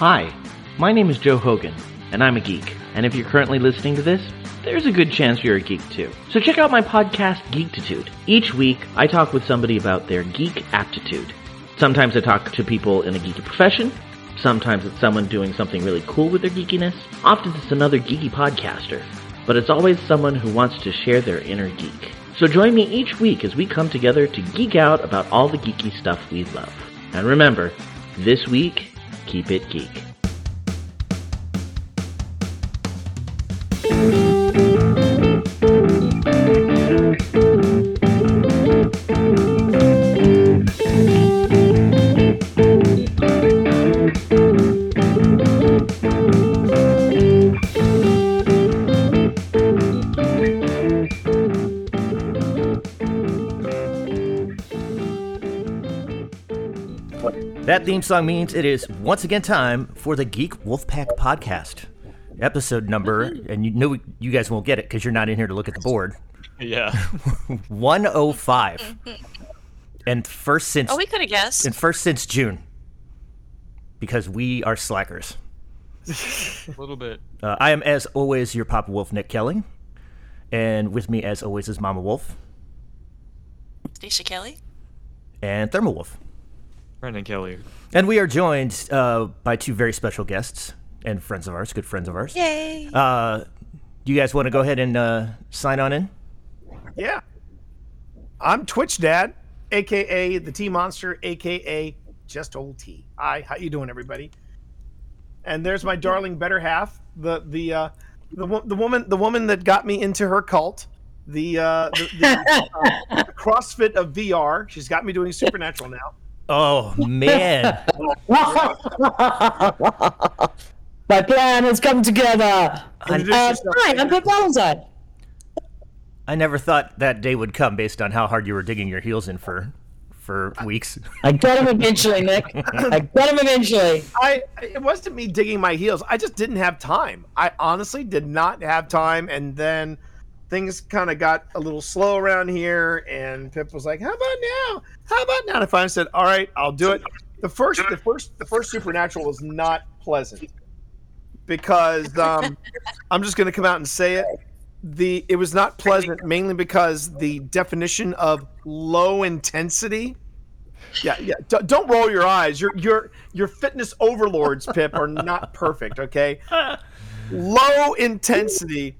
Hi, my name is Joe Hogan, and I'm a geek. And if you're currently listening to this, there's a good chance you're a geek too. So check out my podcast, Geektitude. Each week, I talk with somebody about their geek aptitude. Sometimes I talk to people in a geeky profession. Sometimes it's someone doing something really cool with their geekiness. Often it's another geeky podcaster. But it's always someone who wants to share their inner geek. So join me each week as we come together to geek out about all the geeky stuff we love. And remember, this week, keep it geek. Theme song means it is once again time for the Geek Wolfpack podcast. Episode number, and you know you guys won't get it because you're not in here to look at the board. Yeah. 105. And first since Oh, we could have guessed. and first since June. Because we are slackers. A little bit. Uh, I am as always your Papa Wolf Nick Kelly. And with me as always is Mama Wolf Stacia Kelly. and Thermal Wolf. Brendan Kelly. And we are joined uh, by two very special guests and friends of ours, good friends of ours. Yay. Uh, you guys want to go ahead and uh, sign on in? Yeah. I'm Twitch Dad, aka the T Monster, aka just old T. Hi, how you doing, everybody? And there's my darling better half, the the uh, the the woman the woman that got me into her cult, the uh, the, the, uh, the CrossFit of VR. She's got me doing Supernatural now. Oh man, My plan has come together. Introduce Uh, yourself. hi, I'm Pip Valentine. I never thought that day would come based on how hard you were digging your heels in for for weeks. I got him eventually, Nick. I got him eventually. I it wasn't me digging my heels. I just didn't have time. I honestly did not have time, and then things kind of got a little slow around here. And Pip was like, "How about now? How about now?" And I finally said, "All right, I'll do it." The first, the first, the first supernatural was not pleasant because um, I'm just going to come out and say it. The it was not pleasant mainly because the definition of low intensity. Yeah, yeah. D- don't roll your eyes. Your your your fitness overlords, Pip, are not perfect. Okay. Low intensity.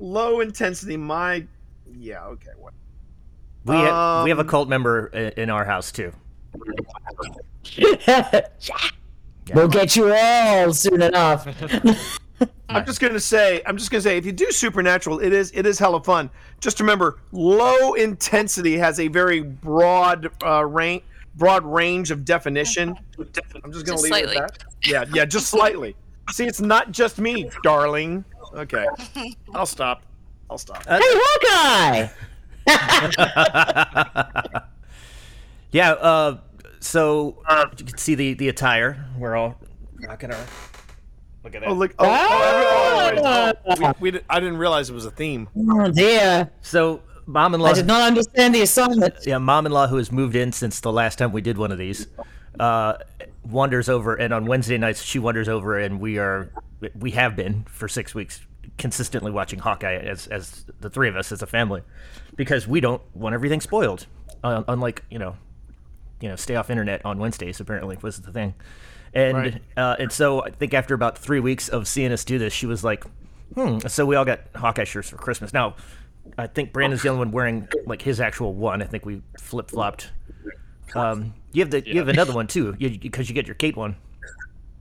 I, Low intensity. My. Yeah. Okay. What? We ha- we have a Um, cult member in our house too. we'll get you all soon enough. I'm just gonna say. I'm just gonna say. If you do supernatural, it is it is hella fun. Just remember, low intensity has a very broad uh, range broad range of definition. I'm just gonna Just leave slightly. it at that. Yeah. Yeah. Just slightly. See, it's not just me, darling. Okay. I'll stop. I'll stop. Hey, Hawkeye! Yeah. Uh, so uh, you can see the the attire. We're all rocking our. Look at that. Oh, look! Oh, oh, everyone- oh, we, we, did- I didn't realize it was a theme. Oh, dear. So mom-in-law. I did not understand the assignment. yeah, mom-in-law who has moved in since the last time we did one of these, uh, wanders over, and on Wednesday nights she wanders over, and we are, we have been for six weeks consistently watching Hawkeye as as the three of us as a family, because we don't want everything spoiled. Uh, unlike you know, you know, stay off internet on Wednesdays apparently was the thing, and Right. uh, and so I think after about three weeks of seeing us do this, she was like, hmm. So we all got Hawkeye shirts for Christmas. Now, I think Brandon's the only one wearing like his actual one. I think we flip flopped. Um, you have the you have another one too, because you, get your Kate one.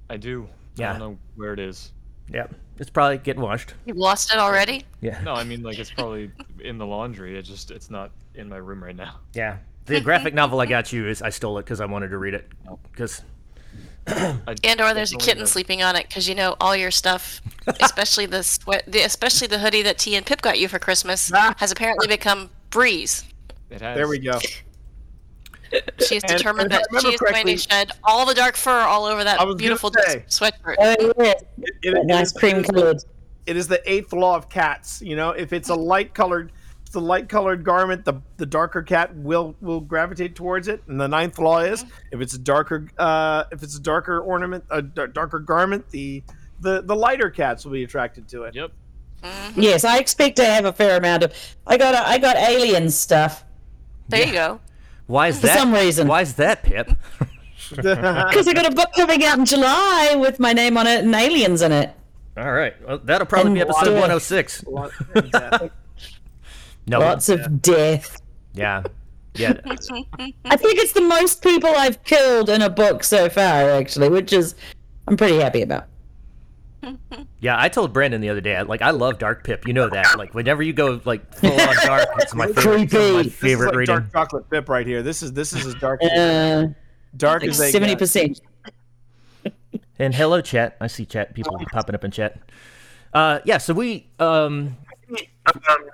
I do. Yeah. I don't know where it is. Yeah, it's probably getting washed. You've lost it already? Yeah, No, I mean like it's probably in the laundry. It just it's not in my room right now. yeah. The graphic novel I got you is I stole it because I wanted to read it oh. because And or there's a kitten have- sleeping on it because you know all your stuff, especially the sweat, the, especially the hoodie that T and Pip got you for Christmas, ah. has apparently become Breeze. It has. There we go. She is And- determined and that she is going to shed all the dark fur all over that beautiful say. sweatshirt. Oh, yeah. It- it- Nice cream colored. It is the eighth law of cats. You know, if it's a light colored the light colored garment, the the darker cat will will gravitate towards it. And the ninth law is if it's a darker uh, if it's a darker ornament, a d- darker garment, the the the lighter cats will be attracted to it. Yep. Yes, I expect to have a fair amount of. I got a, I got alien stuff There you go. Why is For that? some reason. Why is that, Pip? because I got a book coming out in July with my name on it and aliens in it. All right. Well, that'll probably be episode water. 106. No. Lots of death. Yeah. Yeah. I think it's the most people I've killed in a book so far, actually, which is I'm pretty happy about. Yeah, I told Brandon the other day, like, I love Dark Pip. You know that. Like, whenever you go, like, full on dark, it's my favorite, some my Creepy. This is favorite like reading. dark chocolate pip right here. This is this is as dark Uh, dark like as seventy percent. And hello, chat. I see chat. People popping up in chat. Uh, yeah, so we, um,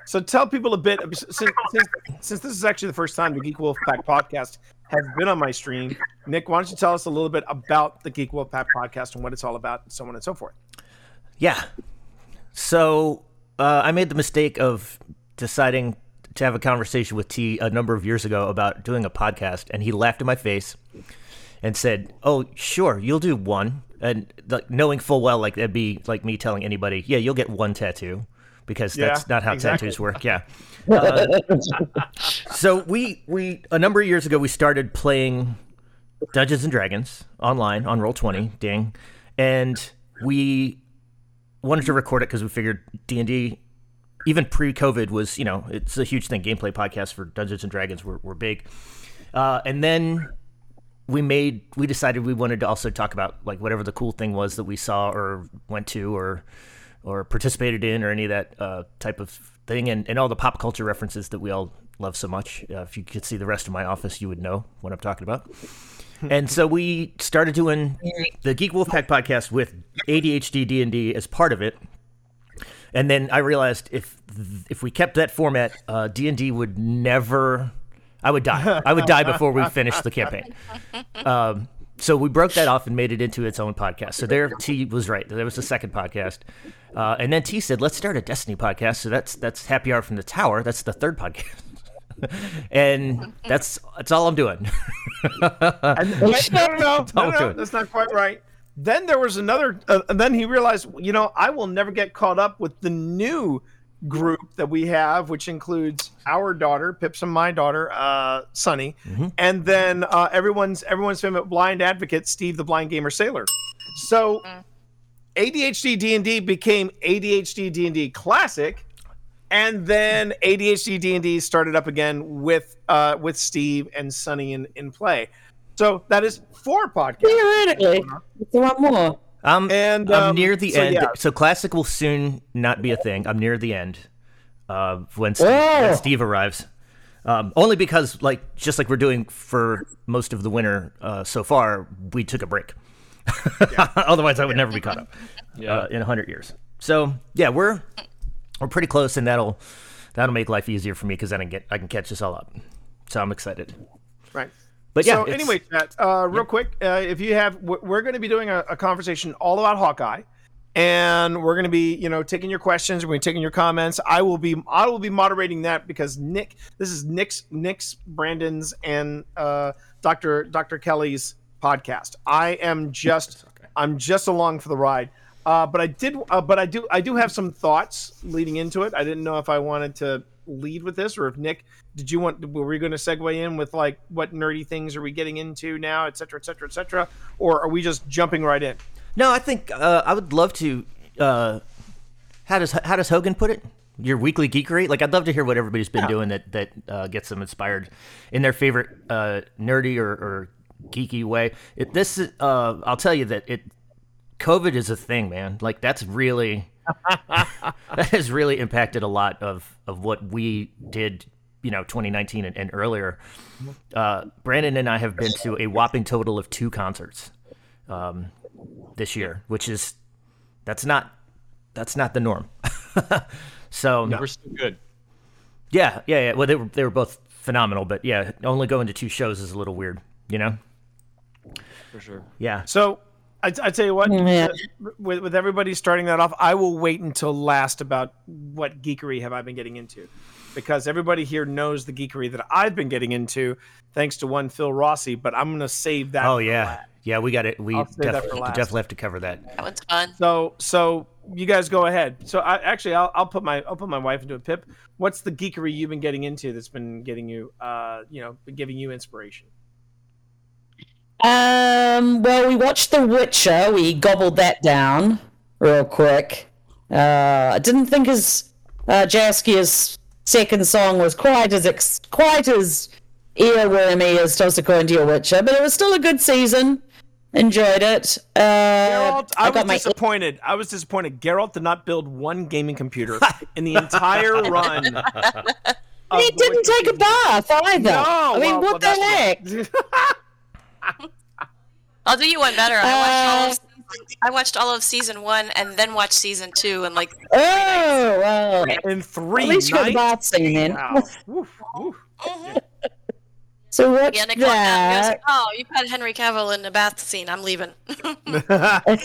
So tell people a bit since, since since this is actually the first time the Geek Wolf Pack podcast has been on my stream. Nick, why don't you tell us a little bit about the Geek Wolf Pack podcast and what it's all about, and so on and so forth. Yeah. So uh, I made the mistake of deciding to have a conversation with T a number of years ago about doing a podcast, and he laughed in my face and said, "Oh, sure, you'll do one." And like knowing full well, like that'd be like me telling anybody, "Yeah, you'll get one tattoo," because that's not how exactly. tattoos work. Yeah. Uh, so we we a number of years ago we started playing Dungeons and Dragons online on Roll Twenty, ding, and we wanted to record it because we figured D and D, even pre-COVID, was you know it's a huge thing. Gameplay podcasts for Dungeons and Dragons were, were big, uh, and then we made we decided we wanted to also talk about like whatever the cool thing was that we saw or went to or or participated in or any of that uh, type of thing and, and all the pop culture references that we all love so much. Uh, if you could see the rest of my office, you would know what I'm talking about. and so we started doing the Geek Wolfpack podcast with ADHD D and D as part of it. And then I realized if if we kept that format, uh, D and D would never. I would die. I would die before we finished the campaign. Um, so we broke that off and made it into its own podcast. So there, T was right. There was a second podcast, uh, and then T said, "Let's start a Destiny podcast." So that's that's Happy Hour from the Tower. That's the third podcast, and that's that's all I'm doing. And no, no, no, no, no, that's not quite right. Then there was another, uh, and then he realized, you know, I will never get caught up with the new group that we have, which includes our daughter, Pips and my daughter, uh, Sunny, Mm-hmm. and then uh, everyone's everyone's favorite blind advocate, Steve the Blind Gamer Sailor. So ADHD D and D became ADHD D and D Classic, and then ADHD D and D started up again with uh, with Steve and Sunny in, in play. So that is four podcasts. Theoretically, it's one more. I'm And, I'm um, near the so, end. yeah. So classic will soon not be a thing. I'm near the end uh, when Steve, Oh. when Steve arrives. Um, only because, like, just like we're doing for most of the winter uh, so far, we took a break. Otherwise, I would never be caught up Yeah. uh, in hundred years. So yeah, we're we're pretty close, and that'll that'll make life easier for me because then I can get I can catch this all up. So I'm excited. Right. But yeah, so anyway, chat, uh, real quick, uh, if you have, we're, we're going to be doing a, a conversation all about Hawkeye, and we're going to be, you know, taking your questions, we're going to be taking your comments. I will be, I will be moderating that because Nick, this is Nick's, Nick's, Brandon's, and uh, Doctor Doctor Kelly's podcast. I am just, I'm just along for the ride. Uh, but I did, uh, but I do, I do have some thoughts leading into it. I didn't know if I wanted to lead with this or if Nick, did you want, were we going to segue in with like what nerdy things are we getting into now, et cetera, et cetera, et cetera, or are we just jumping right in? No, I think uh, I would love to. Uh, how does how does Hogan put it? Your weekly geekery. Like I'd love to hear what everybody's been doing that that uh, gets them inspired in their favorite uh, nerdy or, or geeky way. It, this uh, I'll tell you that it. COVID is a thing, man. Like that's really that has really impacted a lot of of what we did. You know, 2019 and, and earlier. Uh, Brandon and I have been to a whopping total of two concerts um, this year, which is that's not that's not the norm. so We're still good. yeah, yeah, yeah. Well, they were they were both phenomenal, but yeah, only going to two shows is a little weird, you know. For sure. Yeah, So I, I tell you what, Yeah. uh, with, with everybody starting that off, I will wait until last about what geekery have I been getting into. because everybody here knows the geekery that I've been getting into, thanks to one Phil Rossi. But I'm gonna save that. Oh for yeah, last. yeah. We got it. We I'll save that def- for definitely have to cover that. That one's fun. So so you guys go ahead. So I actually I'll, I'll put my I'll put my wife into a pip. What's the geekery you've been getting into that's been getting you uh you know giving you inspiration? Um, well, we watched The Witcher. We gobbled that down real quick. Uh, I didn't think his uh, Jaskier's second song was quite as ex- quite as earwormy as Tosaco and Dear Witcher, but it was still a good season. Enjoyed it. Uh, Geralt, I, was got my disappointed. I was disappointed. Geralt did not build one gaming computer in the entire run. He didn't take a bath either. No, I mean, well, what well, the heck? that's- I'll do you one better. I watched all Uh, of I watched all of season one and then watched season two and like Oh, well. in three At least you got the nights. bath scene then. Wow. Woof, woof. So what's yeah, Nick walked out and that? goes, Oh, you've had Henry Cavill in the bath scene. I'm leaving.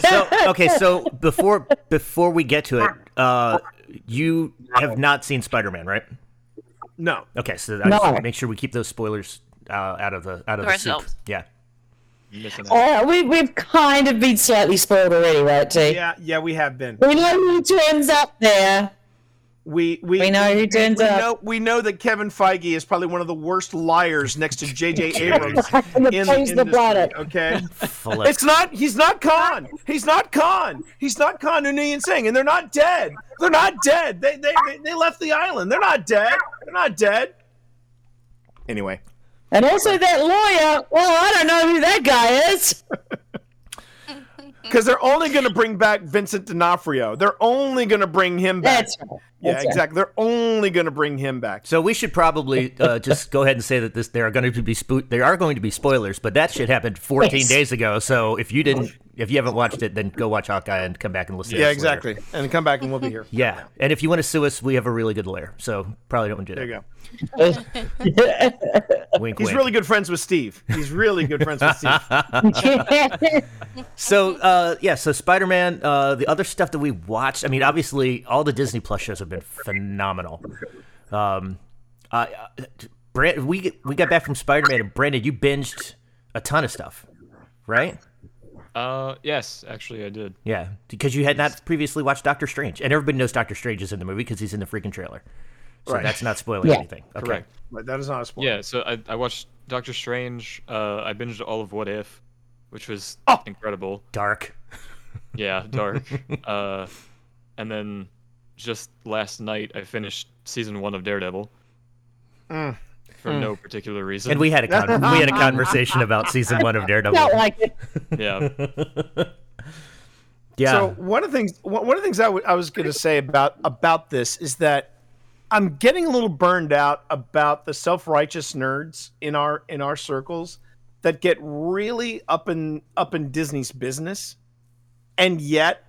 So okay, so before before we get to it, uh, you have not seen Spider Man, right? No. Okay, so I No. just make sure we keep those spoilers uh, out of the out of For the soup. Yeah. Missing out. Uh, we, we've kind of been slightly spoiled already, right, T? Yeah, yeah, we have been. We know who turns up there. We we, We know who turns we up. know we know that Kevin Feige is probably one of the worst liars next to J.J. Abrams In the in the face of the industry. planet. Okay, it's not. He's not Khan. He's not Khan. He's not Khan Noonien Singh, and they're not dead. They're not dead. They, they they they left the island. They're not dead. They're not dead. Anyway, And also that lawyer. Well, I don't know who that guy is. because they're only going to bring back Vincent D'Onofrio. They're only going to bring him back. That's right. Yeah, That's exactly. They're only going to bring him back. So we should probably uh, just go ahead and say that this there are going to be spo- there are going to be spoilers, but that shit happened 14 Yes. days ago. So if you didn't, if you haven't watched it, then go watch Hawkeye and come back and listen. to Yeah, us later. exactly. And come back and we'll be here. Yeah, and if you want to sue us, we have a really good lawyer. So probably don't want to do that. There you go. Wink, He's wink. really good friends with Steve. He's really good friends with Steve. So uh, yeah, so Spider Man. Uh, the other stuff that we watched. I mean, obviously, all the Disney Plus shows have been phenomenal. Um, uh, Brand, we we got back from Spider Man, and Brandon, you binged a ton of stuff, right? Uh, yes, actually, I did. Yeah, because you had not previously watched Doctor Strange, and everybody knows Doctor Strange is in the movie because he's in the freaking trailer. So Right. that's not spoiling Yeah. anything. Okay. Correct. But that is not a spoiler. Yeah, so I, I watched Doctor Strange. Uh, I binged all of What If, which was Oh. incredible. Dark. Yeah, dark. uh, and then just last night, I finished season one of Daredevil. Mm. For no particular reason. And we had a con- we had a conversation about season one of Daredevil. Felt like it. yeah. yeah. So one of the things one one of the things I w- I was going to say about about this is that I'm getting a little burned out about the self-righteous nerds in our in our circles that get really up in up in Disney's business, and yet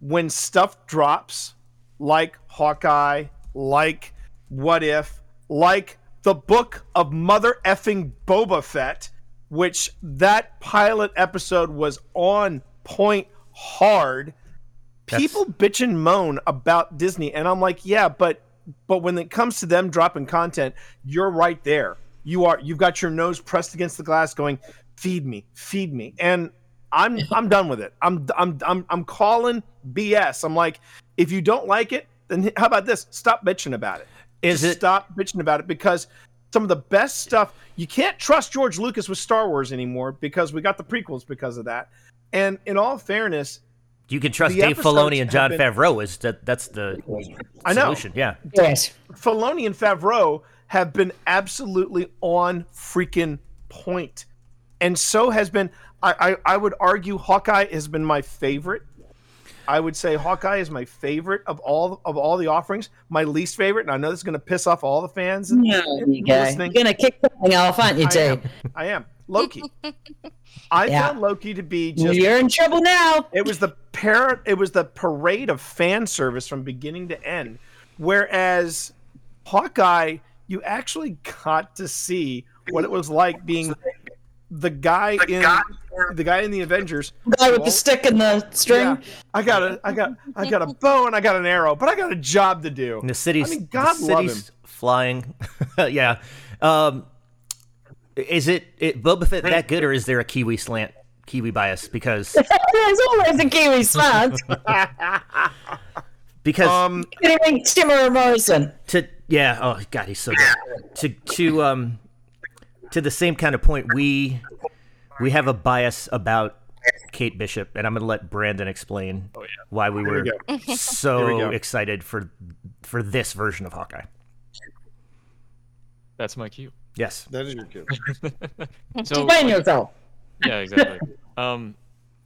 when stuff drops like Hawkeye, like What If, like the book of mother effing Boba Fett, which that pilot episode was on point hard. People bitch and moan about Disney, and I'm like, yeah, but but when it comes to them dropping content, you're right there. You are you've got your nose pressed against the glass, going, feed me, feed me, and I'm I'm done with it. I'm I'm I'm I'm calling BS. I'm like, if you don't like it, then how about this? Stop bitching about it. Is Just it- stop bitching about it because some of the best stuff you can't trust George Lucas with Star Wars anymore because we got the prequels because of that. And in all fairness, you can trust Dave episodes Filoni and John been- Favreau. Is that that's the I know. solution? Yeah. Yes. Filoni and Favreau have been absolutely on freaking point. And so has been I, I, I would argue Hawkeye has been my favorite. I would say Hawkeye is my favorite of all of all the offerings. My least favorite, and I know this is gonna piss off all the fans. No, you go. You're gonna kick something off, aren't you, I T? am. I am. Loki. I Yeah. found Loki to be just You're in trouble now. it was the par- it was the parade of fan service from beginning to end. Whereas Hawkeye, you actually got to see what it was like being the guy in the guy in the Avengers. The Guy with the stick and the string. Yeah, I got a I got I got a bow and I got an arrow, but I got a job to do. And the city's I mean, God the love city's him. flying. yeah. Um, is it, it Boba Fett that good, or is there a Kiwi slant, Kiwi bias? Because There's always a Kiwi slant. because Um, Anyway, Temuera Morrison. to yeah oh god he's so good to to um to the same kind of point we we have a bias about kate bishop and i'm gonna let brandon explain why we were we go. Here we so go. excited for for this version of hawkeye That's my cue. yes that is your cue. So Explain like, yourself. yeah, exactly. um,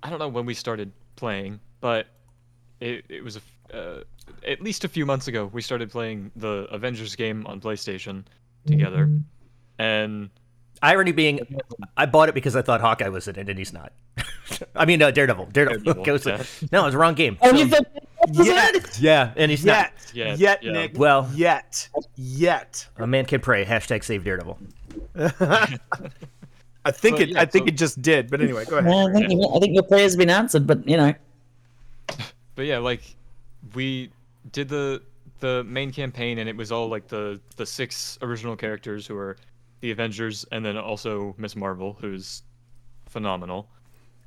I don't know when we started playing, but it it was a f- uh, at least a few months ago. We started playing the Avengers game on PlayStation together, and irony being i bought it because i thought hawkeye was in it and he's not i mean uh, daredevil daredevil, Daredevil, Goes- yeah. no it's the wrong game Oh, So- you thought was it? Yet, yeah and he's not yet, yet, yeah. Nick. Well- yet, yet. a man can pray hashtag save daredevil I think But it. yeah, I think so- it just did. But anyway, go ahead. Well, I think, you- I think your prayer's been answered, but you know. but yeah, like we did the the main campaign, and it was all like the the six original characters who are the Avengers, and then also Miss Marvel, who's phenomenal,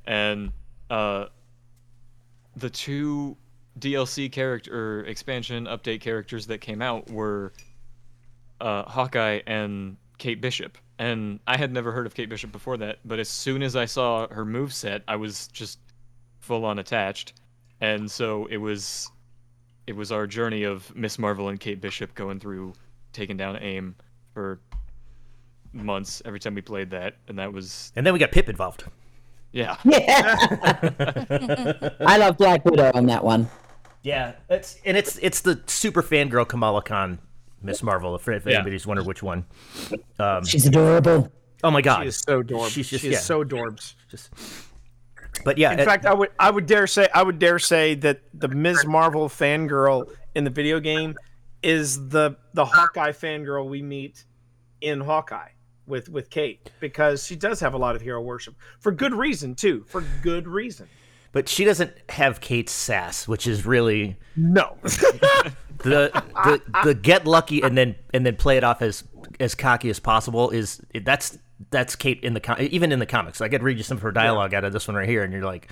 and uh, the two DLC character expansion update characters that came out were uh, Hawkeye and Kate Bishop. And I had never heard of Kate Bishop before that, but as soon as I saw her move set, I was just full on attached. And so it was it was our journey of Miss Marvel and Kate Bishop going through taking down aim for months every time we played that, and that was and then we got pip involved yeah. Yeah. I love Black Widow on that one. Yeah, it's and it's it's the super fangirl Kamala Khan, Miss Marvel. If, if Yeah. anybody's wondering which one. Um, She's adorable. Oh my god, She god, is so adorbs. She's just she is yeah. so adorbs. just. But yeah, In it- fact, I would I would dare say I would dare say that the Ms. Marvel fangirl in the video game is the the Hawkeye fangirl we meet in Hawkeye with with Kate because she does have a lot of hero worship for good reason too. For good reason. but she doesn't have Kate's sass, which is really No. the the the get lucky and then and then play it off as as cocky as possible is that's that's Kate in the com- even in the comics. I could read you some of her dialogue out of this one right here, and you're like,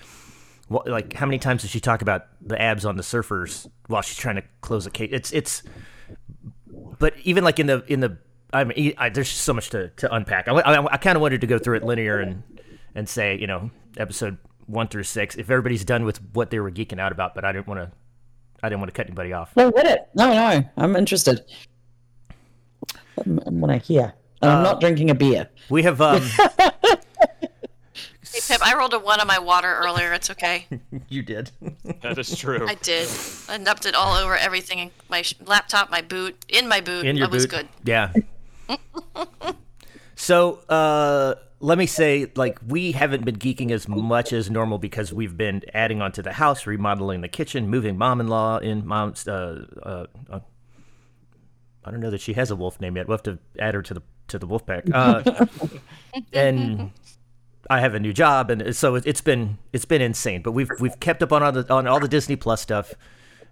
what, like how many times does she talk about the abs on the surfers while she's trying to close a case? It's it's, but even like in the in the I mean, I, there's so much to, to unpack. I, I, I kind of wanted to go through it linear and and say you know episode one through six if everybody's done with what they were geeking out about, but I didn't want to I didn't want to cut anybody off. No, get it. No, no, I'm interested. I'm, I'm gonna hear. And I'm not drinking a beer. We have um. Hey Pip, I rolled a one on my water earlier. It's okay. You did. That is true. I did. I nubbed it all over everything. My sh- laptop, my boot, in my boot. In your I was boot. good. Yeah. So uh, let me say, like, we haven't been geeking as much as normal because we've been adding onto the house, remodeling the kitchen, moving mom-in-law in mom's. Uh, uh, uh, I don't know that she has a wolf name yet. We'll have to add her to the to the wolf pack. Uh, and I have a new job, and so it- it's been it's been insane. But we've we've kept up on all the on all the Disney Plus stuff.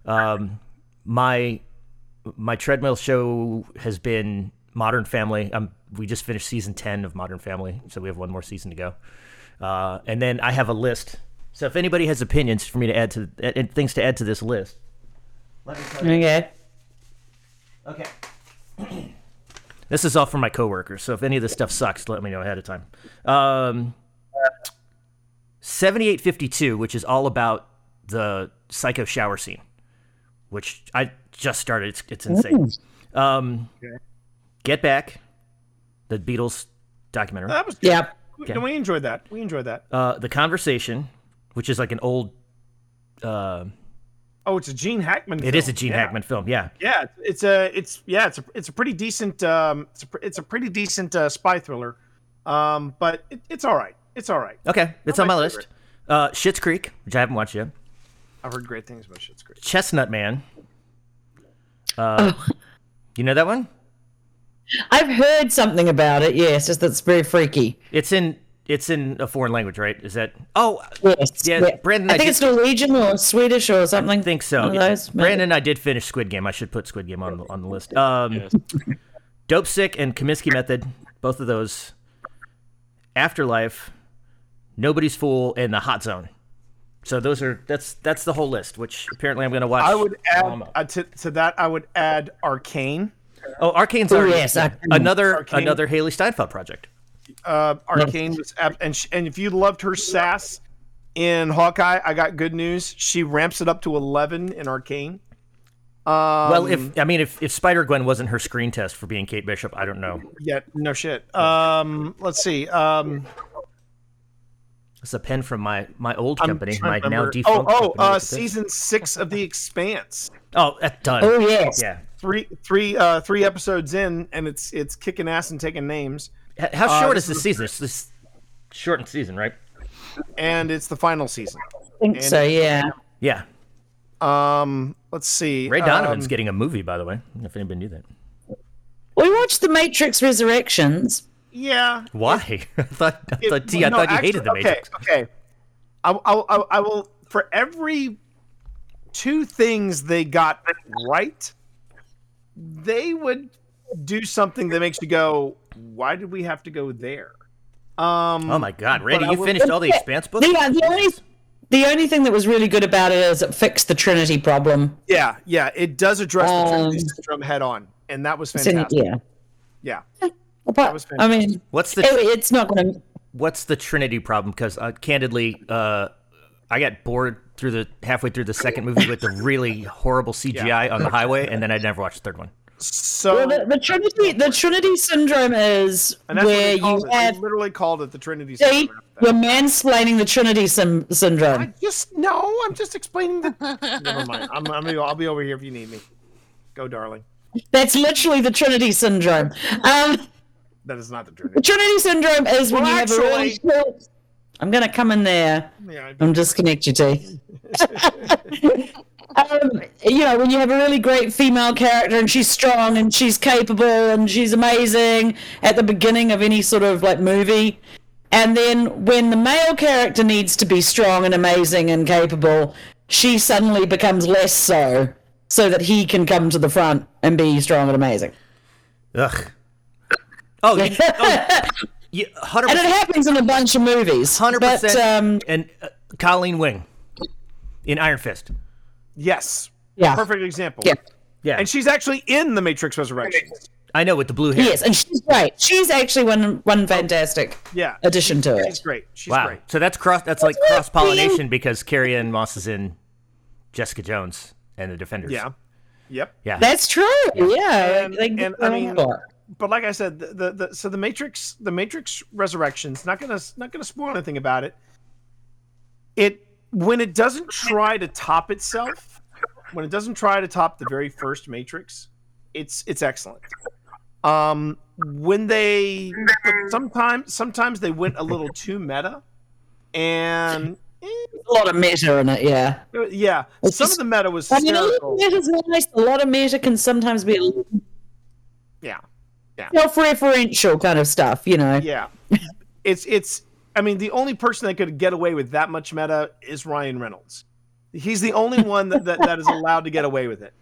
Um, my my treadmill show has been Modern Family. Um, we just finished season ten of Modern Family, so we have one more season to go. Uh, and then I have a list. So if anybody has opinions for me to add to and things to add to this list, let me tell you. Okay. Okay. this is all for my coworkers, so if any of this stuff sucks, let me know ahead of time. Um, 78/52, which is all about the psycho shower scene, which I just started. It's, it's insane. Um, Get Back, the Beatles documentary. that was Yeah. we, we enjoyed that. We enjoyed that. Uh, the Conversation, which is like an old. Uh, Oh, it's a Gene Hackman. it is a. Gene Yeah. Hackman film, yeah. Yeah, it's a it's yeah it's a it's a pretty decent um it's a, it's a pretty decent uh, spy thriller, um but it, it's all right. It's all right. Okay, it's Not on my my list. favorite. Uh, Schitt's Creek, which I haven't watched yet. I've heard great things about Schitt's Creek. Chestnut Man. Uh, You know that one? I've heard something about it. Yes, just that's very freaky. It's in it's in a foreign language, right? Is that? Oh, Yes. Yeah, Brandon, I I think did- it's Norwegian or Swedish or something. I think so. One those. Brandon I did finish Squid Game. I should put Squid Game on the- on the list. Um, Yes. Dopesick and Kominsky Method, both of those. Afterlife, Nobody's Fool, and The Hot Zone. So those are that's that's the whole list, which apparently I'm going to watch. I would add uh, to, to that. I would add Arcane. Oh, Arcane's Oh, already yes, Arcane. another Arcane. another Hailee Steinfeld project. Uh, Arcane was, ab- and sh- and if you loved her sass in Hawkeye, I got good news. She ramps it up to eleven in Arcane. Um, Well, if I mean if if Spider Gwen wasn't her screen test for being Kate Bishop, I don't know. yeah, no shit. Um, let's see. Um, It's a pen from my my old company, my to now defunct. Oh, oh, uh, with the pen. season six of The Expanse. Oh, that's done. Oh yes. Yeah. Three, three, uh, three episodes in, and it's it's kicking ass and taking names, How Uh, short this is the is- season? It's this shortened season, right? and it's the final season. I think so. Yeah. Yeah. Um, let's see. Ray Donovan's um, getting a movie, by the way. If anybody knew that. We watched The Matrix Resurrections. Yeah, Why? I thought, I It- thought, gee, I no, thought you actually- hated the Matrix. Okay, okay. I, I, I, I will for every two things they got right, they would do something that makes you go, "Why did we have to go there?" Um, Oh my God, Randy, you will- finished all the Expanse books? The, the only the only thing that was really good about it is it fixed the Trinity problem. Yeah, yeah, it does address the Trinity Um, syndrome head on, and that was It's in- fantastic. yeah. Yeah, Apart- was I mean, What's the it, it's not going to. What's the Trinity problem? Because uh, candidly, uh, I got bored through the halfway through the second movie with the really horrible CGI on the highway, and then I never watched the third one. so Well, the, the Trinity the Trinity syndrome is and that's what where you it. have They literally called it the Trinity see, syndrome. you're mansplaining the Trinity sim- I syndrome. just no. I'm just explaining the. Never mind. I'm, I'm. I'll be over here if you need me. Go, darling. That's literally the Trinity syndrome. Um, That is not the Trinity. the Trinity. Trinity syndrome is when Well, you have a really actually- short. I'm going to come in there. Yeah, I- and disconnect your teeth. um, you know, when you have a really great female character and she's strong and she's capable and she's amazing at the beginning of any sort of like movie. And then when the male character needs to be strong and amazing and capable, she suddenly becomes less so, so that he can come to the front and be strong and amazing. Ugh. Oh, you, oh you, 100%. And it happens in a bunch of movies. Hundred percent. um, and uh, Colleen Wing in Iron Fist. yes. yeah. Perfect example. Yeah. Yeah, And she's actually in the Matrix Resurrections. I know with the blue hair. Yes, and she's great. She's actually one one fantastic Yeah. addition to She's it. She's great. She's Wow. great. So that's cross. That's like cross pollination because Carrie-Anne Moss is in Jessica Jones and the Defenders. Yeah. Yep. Yeah. That's true. Yeah, And- they- they and, I mean- got it. But like I said, the, the, the so the Matrix the Matrix Resurrections not gonna not gonna spoil anything about it. It when it doesn't try to top itself, when it doesn't try to top the very first Matrix, it's it's excellent. Um, when they sometimes sometimes they went a little too meta, and eh, a lot of meta in it. Yeah, yeah, It's some just- of the meta was I mean, a little hysterical. meta's nice. A lot of meta can sometimes be a little Yeah, self-referential kind of stuff. You know. yeah. It's it's. I mean, the only person that could get away with that much meta is Ryan Reynolds. He's the only one that, that, that is allowed to get away with it.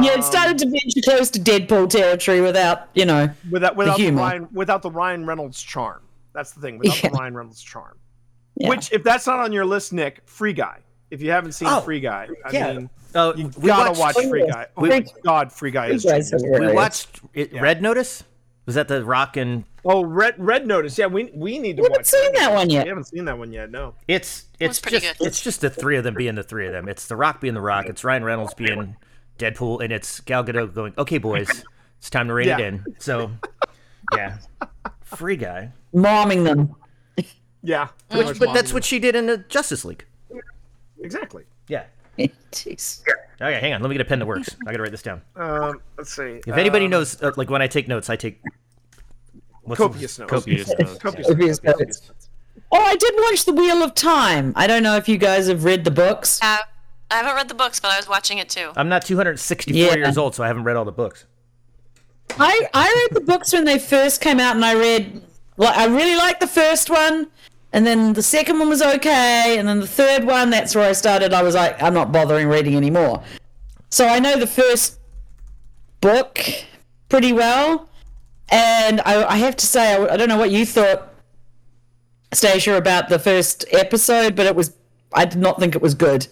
Yeah, it started to venture close to Deadpool territory without, you know. without without the, humor. Ryan without the Ryan Reynolds charm. That's the thing. Without Yeah. the Ryan Reynolds charm. Yeah. Which, if that's not on your list, Nick, Free Guy. If you haven't seen Oh, Free Guy, I yeah. mean, Uh, you we gotta watch Free yes. Guy. Oh We- my God, Free Guy is. You guys We watched it, Red Notice. Was that the Rock and Oh, Red Red Notice. Yeah, we we need to We haven't watch. seen that one yet. We haven't seen that one yet. No. it's it's pretty just good. it's just the three of them being the three of them. It's the Rock being the Rock. It's Ryan Reynolds being Deadpool, and it's Gal Gadot going, "Okay, boys, it's time to rein it in." So, yeah, Free Guy. Momming them. Yeah. pretty much But that's mom. what she did in the Justice League. exactly. Yeah. Jeez. Okay, hang on. Let me get a pen that works. I gotta write this down. Um, let's see. If anybody Um, knows, uh, like when I take notes, I take what's copious notes. Copious. Copious notes. Copious Copious notes. notes. Oh, I did watch The Wheel of Time. I don't know if you guys have read the books. Uh, I haven't read the books, but I was watching it too. I'm not 264 Yeah. years old, so I haven't read all the books. I I read the books when they first came out, and I read. Well, I really liked the first one, And then the second one was okay, and then the third one, that's where I started. I was like, I'm not bothering reading anymore. So I know the first book pretty well, and I, I have to say, I, I don't know what you thought, Stacia, about the first episode, but it was, I did not think it was good.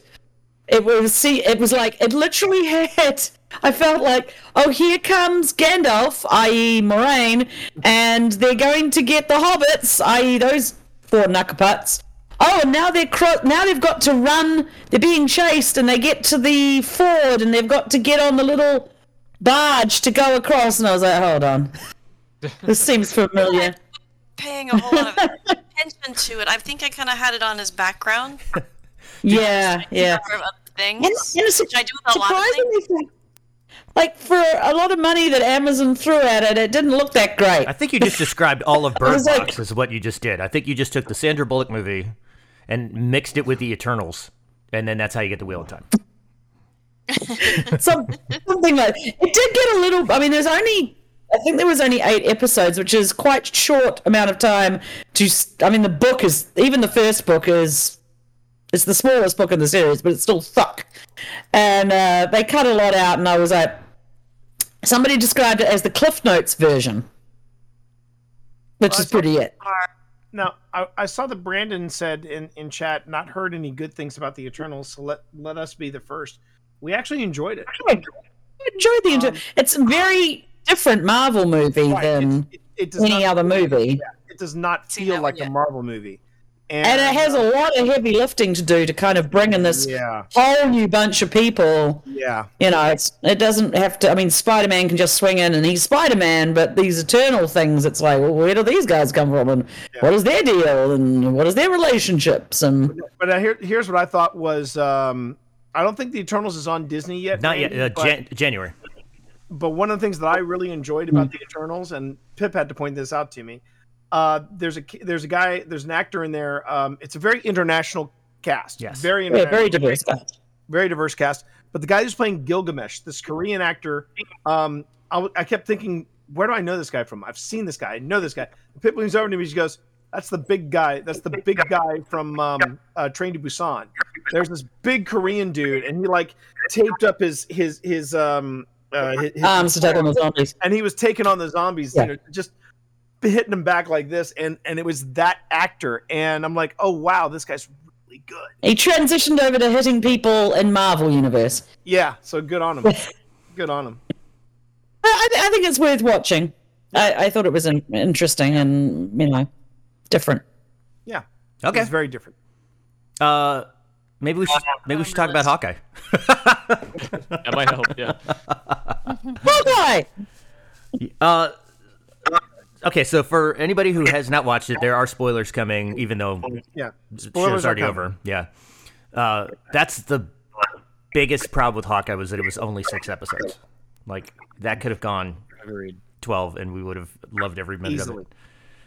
It was see, it was like it literally had. I felt like, oh, here comes Gandalf, i.e., Moiraine, and they're going to get the hobbits, i.e., those four knuckleputts. Oh, and now they're cro- now they've got to run. They're being chased, and they get to the ford, and they've got to get on the little barge to go across. And I was like, hold on, this seems familiar. Paying a whole lot of attention to it. I think I kind of had it on as background. Yeah, yeah. For things, And, and su- which I do with a lot of things. Surprisingly, like for a lot of money that Amazon threw at it, it didn't look that great. I think you just described all of Bird was like- Box is what you just did. I think you just took the Sandra Bullock movie and mixed it with the Eternals, and then that's how you get the Wheel of Time. Some, something like it did get a little. I mean, there's only. I think there was only eight episodes, which is quite short amount of time to. I mean, the book is even the first book is. It's the smallest book in the series, but it's still fuck. And uh, they cut a lot out, and I was like, somebody described it as the Cliff Notes version, which is pretty it. Now, I, I saw that Brandon said in, in chat not heard any good things about the Eternals, so let let us be the first. We actually enjoyed it. I enjoyed the. inter- it's a very different Marvel movie Right, than it, it does any not, other movie. It does not feel like one a. Marvel movie, and, and it has a lot of heavy lifting to do to kind of bring in this yeah, whole new bunch of people. yeah. You know, it's it doesn't have to. I mean, Spider Man can just swing in and he's Spider Man, but these Eternal things, it's like, well, where do these guys come from, and what is their deal, and what is their relationships, and But uh, here, here's what I thought was. Um, I don't think the Eternals is on Disney yet. Not yet. Uh, but- Jan- January. but one of the things that I really enjoyed about the Eternals, and Pip had to point this out to me, uh, there's a there's a guy, there's an actor in there. Um, it's a very international cast. Yes. very yeah, international, very diverse. very diverse cast. But the guy who's playing Gilgamesh, this Korean actor, um, I, w- I kept thinking, where do I know this guy from? I've seen this guy. I know this guy. Pip leans over to me. She goes, "That's the big guy. That's the big guy from um, uh, Train to Busan." There's this big Korean dude, and he like taped up his his his um uh, his, his Arms to take on the zombies. and he was taking on the zombies, Yeah. you know, just hitting him back like this, and and it was that actor, and I'm like, oh wow, this guy's really good. He transitioned over to hitting people in Marvel universe. Yeah, so good on him. good on him. I, I I think it's worth watching. I, I thought it was in, interesting and you know different. Yeah, Okay. it's very different. Uh, maybe we should maybe we should talk about Hawkeye. That might help. Yeah. Hawkeye. Uh, okay, so for anybody who has not watched it, there are spoilers coming, even though Yeah, the spoilers show's already over. Yeah, uh, that's the biggest problem with Hawkeye was that it was only six episodes. Like that could have gone Agreed. twelve, and we would have loved every minute Easily, of it.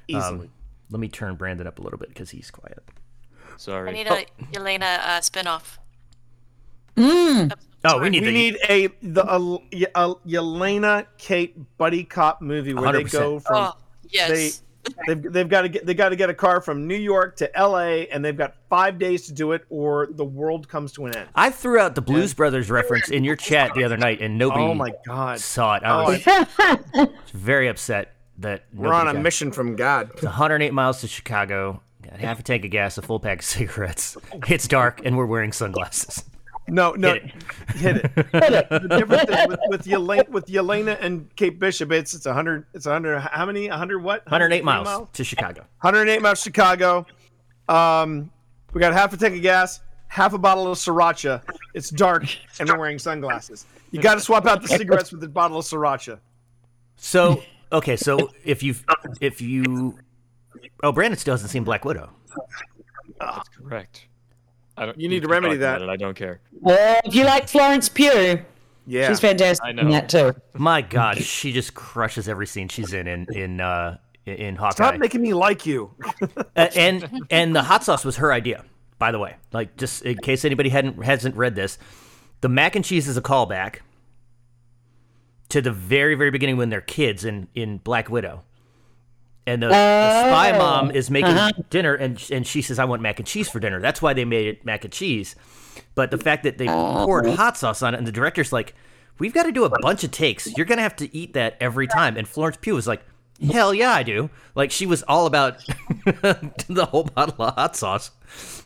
easily. Um, let me turn Brandon up a little bit because he's quiet. Sorry. I need a Yelena uh, spinoff. Oh, we need we the need a the a, a Yelena Kate buddy cop movie where they 100%. go from Oh, yes. they've, they've got to get they got to get a car from New York to L.A. and they've got five days to do it or the world comes to an end. I threw out the Blues Brothers reference in your chat the other night, and nobody Oh my god, saw it. I Oh, was very upset that we're on a nobody got it. mission from God. It's 108 miles to Chicago. Got half a tank of gas, a full pack of cigarettes. It's dark, and we're wearing sunglasses. No, no, Hit hit it. the difference is with, with Yelena with Yelena and Kate Bishop, it's it's hundred it's hundred how many hundred what 108 miles to Chicago. 108 miles to Chicago. Um, we got half a tank of gas, half a bottle of sriracha. It's dark, and we're wearing sunglasses. You got to swap out the cigarettes with a bottle of sriracha. So okay, so if you if you oh Brandon still hasn't seen Black Widow. That's correct. I don't, You need to remedy that. it, I don't care. Well, if you like Florence Pugh, Yeah, she's fantastic I in know. that too. My God, she just crushes every scene she's in in in uh, in Hawkeye. stop making me like you. Uh, and and the hot sauce was her idea, by the way. Like just in case anybody hadn't hasn't read this, the mac and cheese is a callback to the very very beginning when they're kids in in Black Widow. And the, the spy Oh. mom is making Uh-huh. dinner, and and she says, "I want mac and cheese for dinner." That's why they made it mac and cheese. But the fact that they poured hot sauce on it, and the director's like, "We've got to do a bunch of takes. You're gonna have to eat that every time." And Florence Pugh was like, "Hell yeah, I do!" Like she was all about the whole bottle of hot sauce,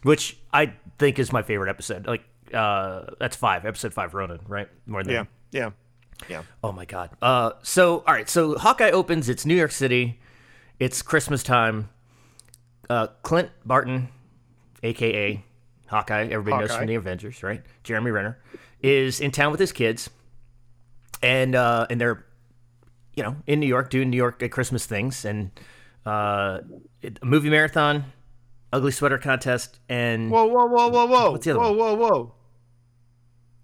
which I think is my favorite episode. Like uh, that's five, episode five, Ronin, right? More than Yeah, yeah, yeah. Oh my god. Uh, so all right. So Hawkeye opens. It's New York City. It's Christmas time. Uh, Clint Barton, aka Hawkeye, everybody knows from the Avengers, right? Jeremy Renner is in town with his kids, and uh, and they're, you know, in New York doing New York at Christmas things and uh, a movie marathon, ugly sweater contest, and Whoa, whoa, whoa, whoa, whoa, What's the other whoa, one? whoa, whoa.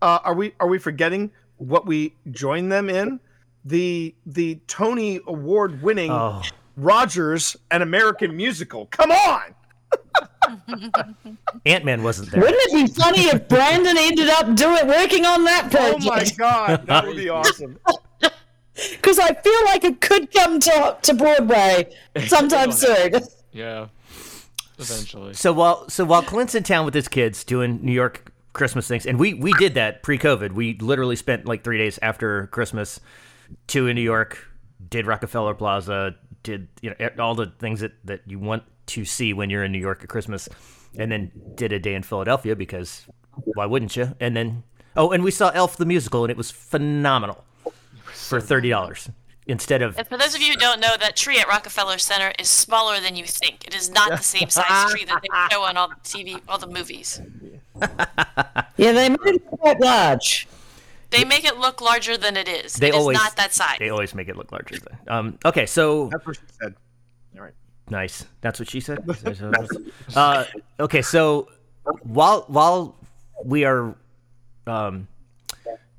Uh, are we are we forgetting what we joined them in? The the Tony Award winning oh, Rogers an American musical. Come on. Ant Man wasn't there. Wouldn't it be funny if Brandon ended up doing working on that oh project? Oh my god, that would be awesome. Because I feel like it could come to to Broadway sometime soon. Yeah. Eventually. So while so while Clint's in town with his kids doing New York Christmas things, and we we did that pre-COVID. We literally spent like three days after Christmas, two in New York, did Rockefeller Plaza, did you know all the things that that you want to see when you're in New York at Christmas, and then did a day in Philadelphia because why wouldn't you? And then oh, and we saw Elf the musical, and it was phenomenal for thirty dollars instead of And for those of you who don't know, that tree at Rockefeller Center is smaller than you think. It is not the same size tree that they show on all the TV, all the movies. Yeah, they made it quite large. They make it look larger than it is. they it is always not that size. They always make it look larger than. Um, okay, so That's what she said. All right. Nice. That's what she said. uh, okay, so while while we are um,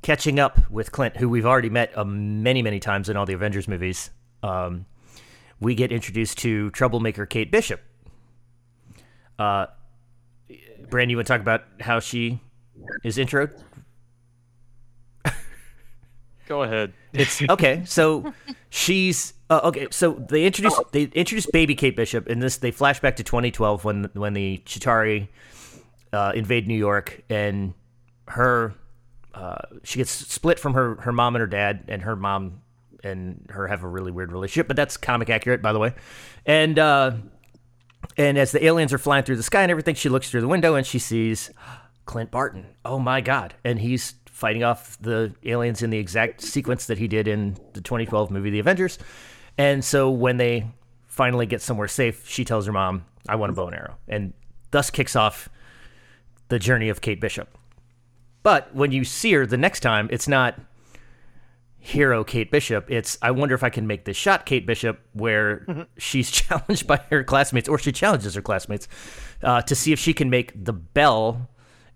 catching up with Clint, who we've already met uh, many many times in all the Avengers movies, um, we get introduced to troublemaker Kate Bishop. Uh, Brand, you want to talk about how she is intro? Go ahead. It's okay. So she's uh, okay. So they introduce they introduce baby Kate Bishop in this. They flash back to 2012 when when the Chitauri uh, invade New York and her uh, she gets split from her her mom and her dad, and her mom and her have a really weird relationship. But that's comic accurate, by the way. And uh, and as the aliens are flying through the sky and everything, she looks through the window and she sees Clint Barton. Oh my God. And he's fighting off the aliens in the exact sequence that he did in the 2012 movie The Avengers. And so when they finally get somewhere safe, she tells her mom, I want a bow and arrow. And thus kicks off the journey of Kate Bishop. But when you see her the next time, it's not hero Kate Bishop. It's I wonder if I can make this shot Kate Bishop, where she's challenged by her classmates, or she challenges her classmates uh, to see if she can make the bell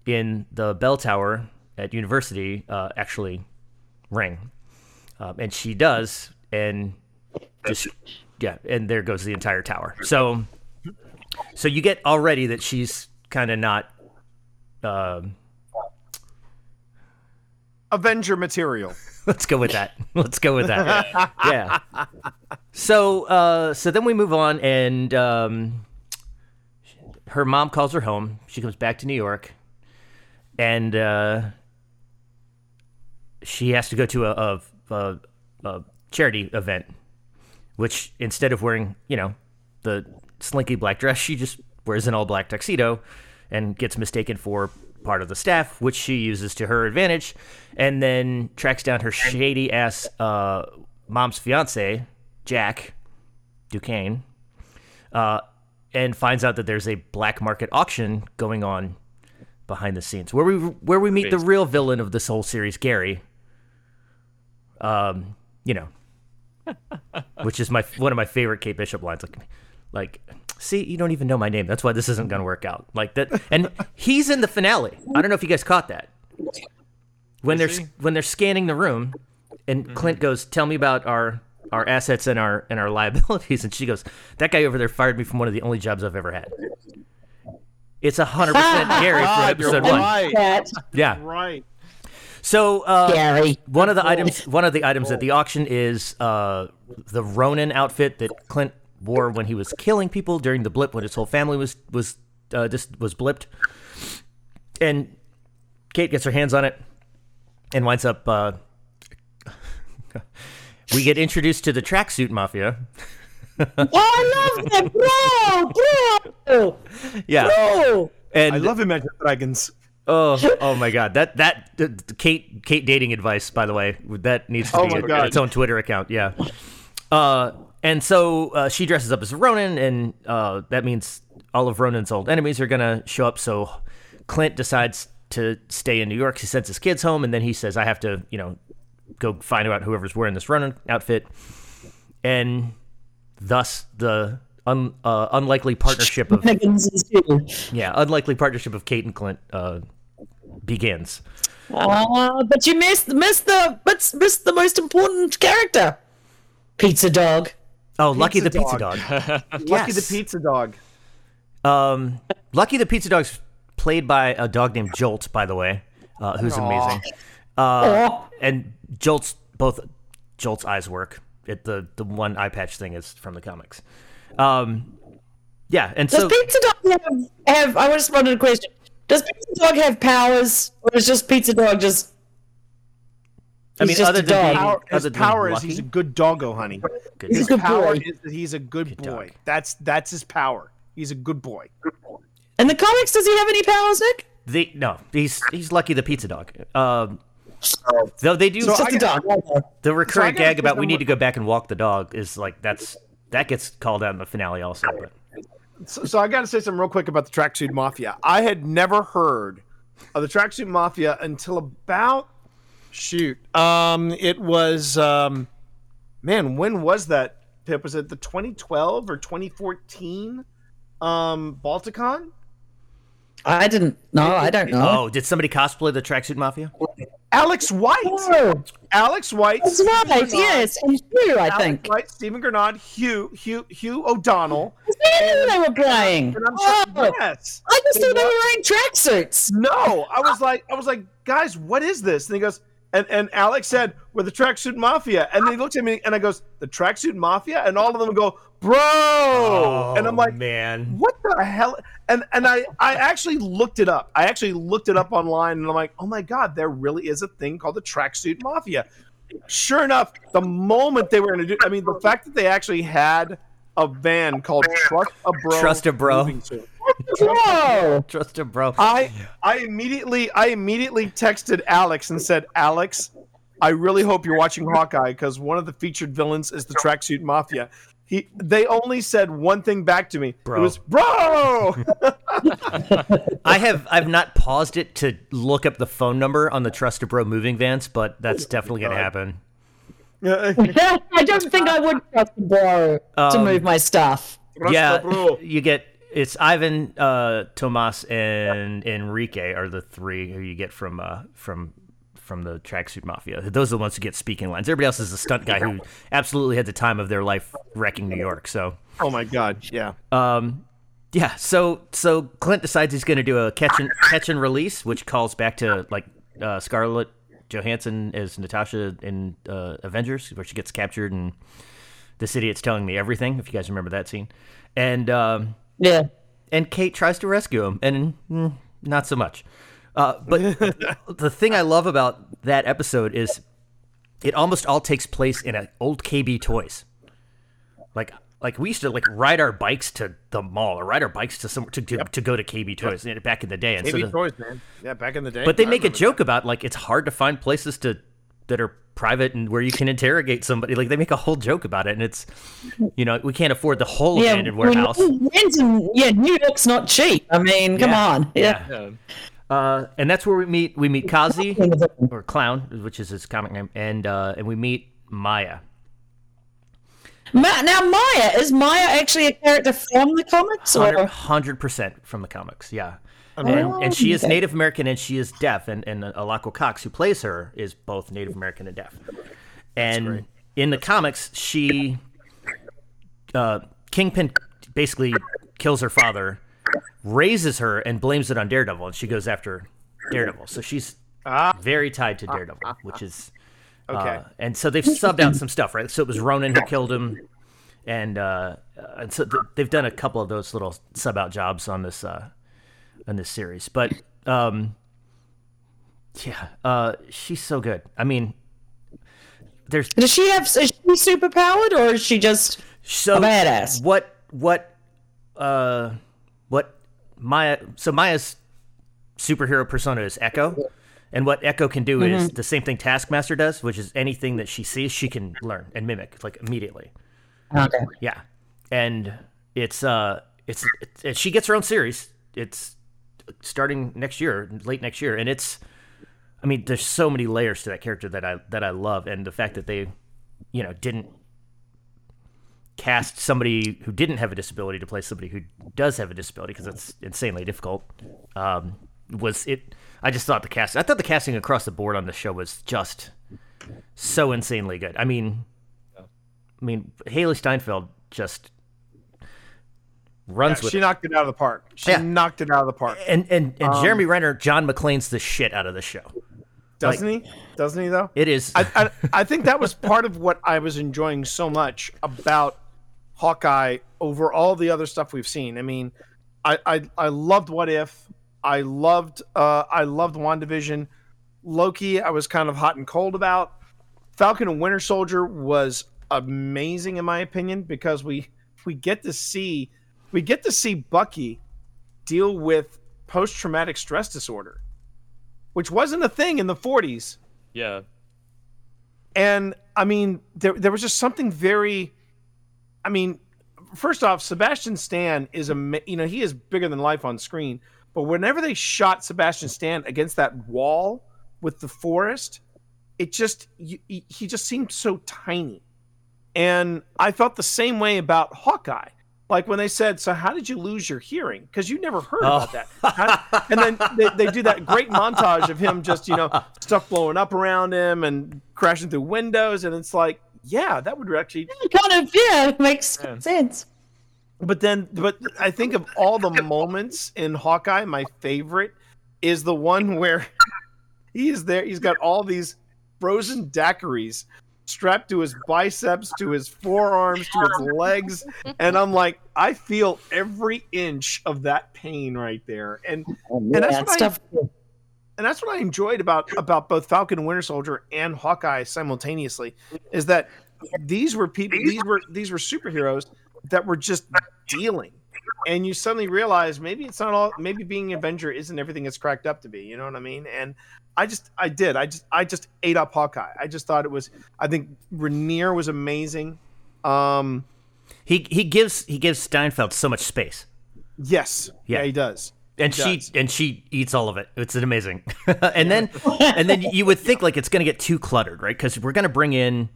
in the bell tower at university uh, actually ring, um, and she does, and just yeah, and there goes the entire tower. So, so you get already that she's kind of not. Um, Avenger material. Let's go with that. Let's go with that. yeah. So, uh, so then we move on, and um, her mom calls her home. She comes back to New York, and uh, she has to go to a, a, a, a charity event. Which instead of wearing, you know, the slinky black dress, she just wears an all black tuxedo, and gets mistaken for part of the staff, which she uses to her advantage, and then tracks down her shady ass uh, mom's fiance, Jack Duquesne, uh, and finds out that there's a black market auction going on behind the scenes, where we where we meet the real villain of this whole series, Gary. Um, you know, which is my one of my favorite Kate Bishop lines. Like, like, see, you don't even know my name. That's why this isn't going to work out. Like that, and he's in the finale. I don't know if you guys caught that. When they're he? when they're scanning the room, and Clint goes, "Tell me about our our assets and our and our liabilities," and she goes, "That guy over there fired me from one of the only jobs I've ever had." It's a hundred percent Gary from God, you're episode one. right. Yeah. Right. So uh, Gary. one of the items one of the items at the auction is uh, the Ronin outfit that Clint wore when he was killing people during the blip when his whole family was was uh, just was blipped, and Kate gets her hands on it and winds up. Uh, we get introduced to the tracksuit mafia. Oh, I love that, bro, bro, Yeah, bro. and I love Imagine Dragons. Oh, oh my God! That that the, the Kate Kate dating advice, by the way, that needs to Oh be my a- its own Twitter account. Yeah. Uh, and so uh, she dresses up as Ronin, and uh, that means all of Ronin's old enemies are gonna show up. So Clint decides to stay in New York. He sends his kids home, and then he says, "I have to, you know, go find out whoever's wearing this Ronin outfit," and thus the un, uh, unlikely partnership of Higgins is too. yeah unlikely partnership of Kate and Clint uh, begins. Uh, but you missed missed the but missed the most important character. Pizza dog. Oh, Lucky the Pizza Pizza Dog. Lucky the Pizza Dog. Um, Lucky the Pizza Dog's played by a dog named Jolt, by the way, uh, who's amazing. Uh, and Jolt's both Jolt's eyes work. It, the the one eye patch thing is from the comics. Um, yeah, and Does so Pizza Dog have, have I just wanted a question. Does Pizza Dog have powers, or is just Pizza Dog just? I mean, just other a than dog. being, Power, his other than power is he's a good doggo, honey. good He's His a good power boy. is that he's a good, boy. dog. That's that's his power. He's a good boy. In the comics, does he have any powers, Nick? The no, he's he's Lucky the Pizza Dog. Um, though they do So Just I a dog. the recurring gotta gag about we need to go back and walk the dog is like that's that gets called out in the finale also. But So, so I got to say something real quick about the Tracksuit Mafia. I had never heard of the Tracksuit Mafia until about shoot. Um, it was um, man, when was that? Pip was it the 2012 or 2014 um Balticon? I didn't. No, I don't know. oh, did somebody cosplay the Tracksuit Mafia? Alex White. Oh, Alex White. that's Stephen right. Grenade, Yes, and Hugh, I Alex think. White, Stephen Grenade, Hugh, Hugh, Hugh O'Donnell. Yeah, they were playing. And I'm Oh, sure, yes. I just thought they were wearing tracksuits. No, I was like, I was like, guys, what is this? And he goes, and and Alex said, "We're the Tracksuit Mafia." And then he looked at me, and I goes, "The Tracksuit Mafia," and all of them go, "Bro!" Oh, and I'm like, man, "What the hell?" And and I I actually looked it up. I actually looked it up online, and I'm like, "Oh my god, there really is a thing called the Tracksuit Mafia." Sure enough, the moment they were going to do, I mean, the fact that they actually had a van called Trust a Bro, Trust a Bro. Moving Whoa! trust a bro. I I immediately I immediately texted Alex and said, Alex, I really hope you're watching Hawkeye because one of the featured villains is the Tracksuit Mafia. He they only said one thing back to me. Bro. It was bro. I have I've not paused it to look up the phone number on the Trust a Bro moving vans, but that's oh definitely gonna happen. I don't think I would trust a bro to Um, move my stuff. yeah, you get it's Ivan, uh, Tomas, and Enrique are the three who you get from uh, from from the tracksuit mafia. Those are the ones who get speaking lines. Everybody else is a stunt guy who absolutely had the time of their life wrecking New York. So Oh my god, yeah. Um, yeah. So so Clint decides he's going to do a catch and catch and release, which calls back to like uh, Scarlett Johansson as Natasha in uh, Avengers, where she gets captured and this idiot's telling me everything. If you guys remember that scene, and um, Yeah. and Kate tries to rescue him, and mm, not so much. Uh, but the thing I love about that episode is it almost all takes place in an old KB Toys. Like like we used to like ride our bikes to the mall or ride our bikes to somewhere to to, to go to KB Toys back in the day. And so KB the- toys, man. Yeah, back in the day. but they I make a remember joke about like it's hard to find places to that are private and where you can interrogate somebody. Like they make a whole joke about it, and it's you know we can't afford the whole Yeah, abandoned warehouse. rent in- yeah, New York's not cheap. I mean, come Yeah. on. Yeah. Yeah. Uh, and that's where we meet. We meet Kazi or Clown, which is his comic name, and uh, and we meet Maya. Ma- now, Maya is Maya actually a character from the comics, or Hundred percent from the comics, yeah. And, and she is. Native American and she is deaf, and and Alaqua Cox, who plays her, is both Native American and deaf. And in the comics, she uh, Kingpin basically kills her father, raises her, and blames it on Daredevil, and she goes after Daredevil. So she's very tied to Daredevil, which is Okay. uh, and so they've subbed out some stuff, right? So it was Ronin who killed him. and uh, and so th- they've done a couple of those little sub out jobs on this uh, on this series, but um, yeah, uh, she's so good. I mean, there's Does she have? Is she super powered or is she just? so A badass. What what uh what Maya so Maya's superhero persona is Echo. And what Echo can do is the same thing Taskmaster does, which is anything that she sees, she can learn and mimic like immediately. Okay. Yeah, and it's uh, it's, it's and she gets her own series. It's starting next year, late next year, and it's. I mean, there's so many layers to that character that I that I love, and the fact that they, you know, didn't cast somebody who didn't have a disability to play somebody who does have a disability because that's insanely difficult. Um, was it? I just thought the cast. I thought the casting across the board on the show was just so insanely good. I mean, I mean, Hailee Steinfeld just runs with She knocked it out of the park. She Yeah. knocked it out of the park. and and and Um, Jeremy Renner, John McClane's the shit out of the show. Doesn't he? Doesn't he though? It is. I, I I think that was part of what I was enjoying so much about Hawkeye over all the other stuff we've seen. I mean, I I, I loved What If. I loved uh I loved WandaVision. Loki, I was kind of hot and cold about. Falcon and Winter Soldier was amazing in my opinion because we we get to see we get to see Bucky deal with post traumatic stress disorder, which wasn't a thing in the 40s Yeah. and I mean, there there was just something very. I mean, first off, Sebastian Stan is a you know he is bigger than life on screen, but whenever they shot Sebastian Stan against that wall with the forest, it just he he just seemed so tiny, and I felt the same way about Hawkeye. Like when they said, "So how did you lose your hearing?" Because you never heard about oh. that. How- and then they, they do that great montage of him just you know stuff blowing up around him and crashing through windows, and it's like, yeah, that would actually. Kind of, yeah, makes Yeah. sense. But then, but I think of all the moments in Hawkeye, my favorite is the one where he is there. He's got all these frozen daiquiris strapped to his biceps, to his forearms, to his legs, and I'm like, I feel every inch of that pain right there. And oh, that's Yeah, what I- and that's what I enjoyed about about both Falcon and Winter Soldier and Hawkeye simultaneously is that these were people these were these were superheroes that were just dealing and you suddenly realize maybe it's not all maybe being an Avenger isn't everything it's cracked up to be you know what I mean and I just I did I just I just ate up Hawkeye I just thought it was I think Renner was amazing um he he gives he gives Steinfeld so much space, yes yeah, Yeah. he does and He she does. and she eats all of it. It's amazing. and then and then you would think like it's going to get too cluttered, right? Because we're going to bring in.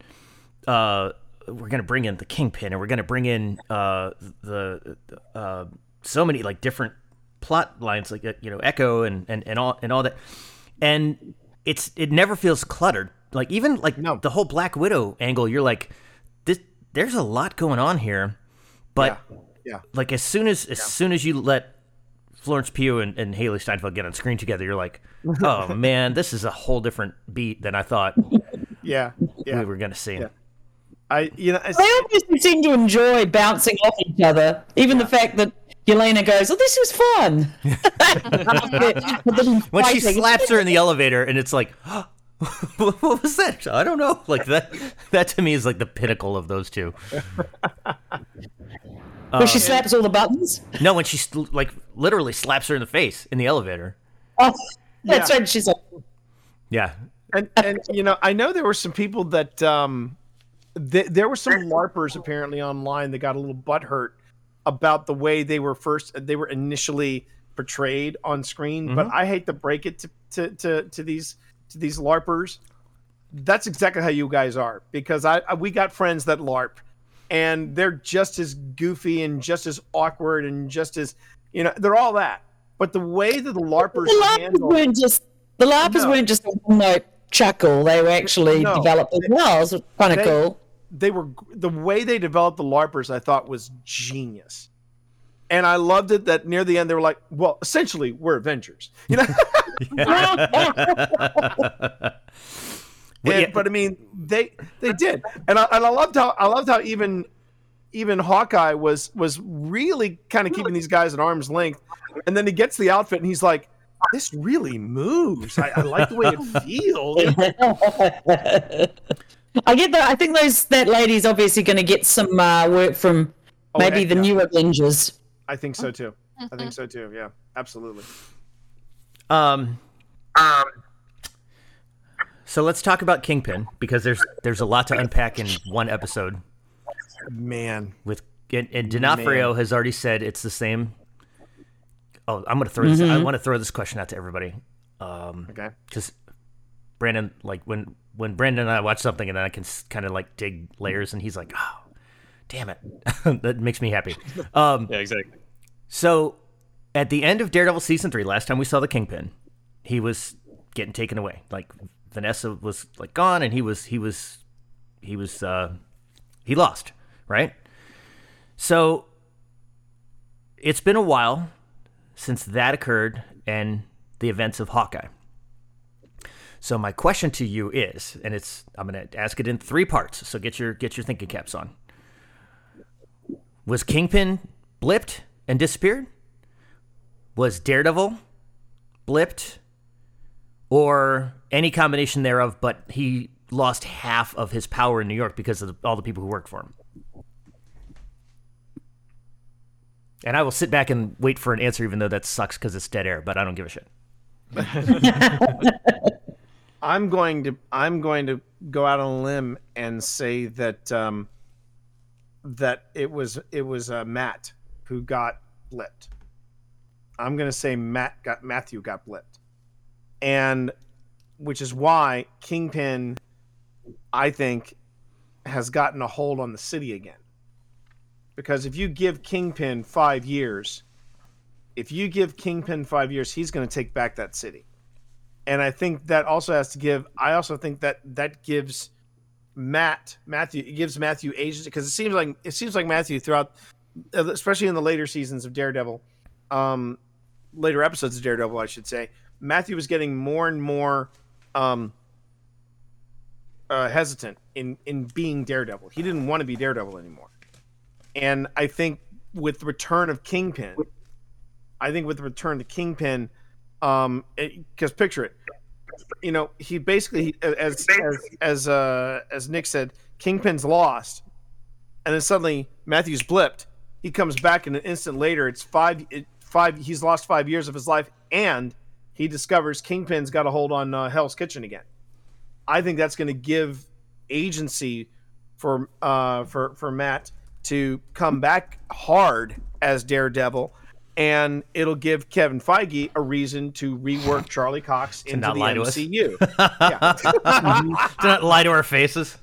Uh, we're gonna bring in the kingpin, and we're gonna bring in uh, the uh, so many like different plot lines, like you know, Echo and and and all and all that, and it's it never feels cluttered. Like even like No. the whole Black Widow angle, you're like, this. There's a lot going on here, but yeah yeah like as soon as as soon as you let Florence Pugh and, and Hailee Steinfeld get on screen together, you're like, oh man, this is a whole different beat than I thought yeah yeah we were gonna see. Yeah. I you know it's, They obviously seem to enjoy bouncing off each other. Even the fact that Yelena goes, "Oh, this was fun." When she slaps her in the elevator, and it's like, what was that? I don't know. Like that. That to me is like the pinnacle of those two. where she slaps all the buttons. No, when she st- like literally slaps her in the face in the elevator. Oh, that's Yeah. when she's like, Yeah, and and you know I know there were some people that um th- there were some larpers apparently online that got a little butthurt about the way they were first they were initially portrayed on screen but mm-hmm. I hate to break it to, to to to these to these larpers that's exactly how you guys are because I, I we got friends that larp and they're just as goofy and just as awkward and just as you know they're all that but the way that the larpers the larpers handle weren't just the larpers No. weren't just a one note chuckle. They were actually No. developed as well. It was kind of cool. They were the way they developed the larpers i thought was genius and i loved it that near the end they were like well essentially we're avengers you know Well, And- yeah. but i mean they they did and I, and I loved how i loved how even even Hawkeye was was really kind of keeping these guys at arm's length, and then he gets the outfit and he's like, "This really moves. I, I like the way it feels." I get that. I think those that lady's obviously going to get some uh, work from Oh, maybe heck the yeah. new Avengers. I think so too. I think so too. Yeah, absolutely. Um, um, so let's talk about Kingpin because there's there's a lot to unpack in one episode. Man, With and, and D'Onofrio has already said it's the same. Oh, I'm gonna throw this. I want to throw this question out to everybody okay. because Brandon, like when when Brandon and I watch something and then I can kind of like dig layers, and he's like, "Oh, damn it," that makes me happy. Um, Yeah, exactly. So, at the end of Daredevil season three, last time we saw the Kingpin, he was getting taken away. Like Vanessa was like gone, and he was he was he was uh, he lost, right? So, it's been a while since that occurred and the events of Hawkeye. So my question to you is, and it's I'm going to ask it in three parts. So get your get your thinking caps on. Was Kingpin blipped and disappeared? Was Daredevil blipped? Or any combination thereof, but he lost half of his power in New York because of all the people who worked for him? And I will sit back and wait for an answer, even though that sucks because it's dead air, but I don't give a shit. I'm going to I'm going to go out on a limb and say that um, that it was it was uh, Matt who got blipped. I'm going to say Matt got Matthew got blipped, and which is why Kingpin, I think, has gotten a hold on the city again. Because if you give Kingpin five years, if you give Kingpin five years, he's going to take back that city and I think that also has to give. I also think that that gives Matt Matthew it gives Matthew agency because it seems like it seems like Matthew throughout, especially in the later seasons of Daredevil, um, later episodes of Daredevil, I should say, Matthew was getting more and more um, uh, hesitant in in being Daredevil. He didn't want to be Daredevil anymore, and I think with the return of Kingpin, I think with the return to Kingpin um because picture it. You know he basically as as as uh as nick said kingpin's lost. And then suddenly matthew's blipped. He comes back and an instant later it's five it, five he's lost five years of his life and he discovers kingpin's got a hold on uh, hell's kitchen again. I think that's going to give agency for uh for for matt to come back hard as daredevil and it'll give Kevin Feige a reason to rework Charlie Cox into not the lie to us. MCU. yeah. Do not lie to our faces.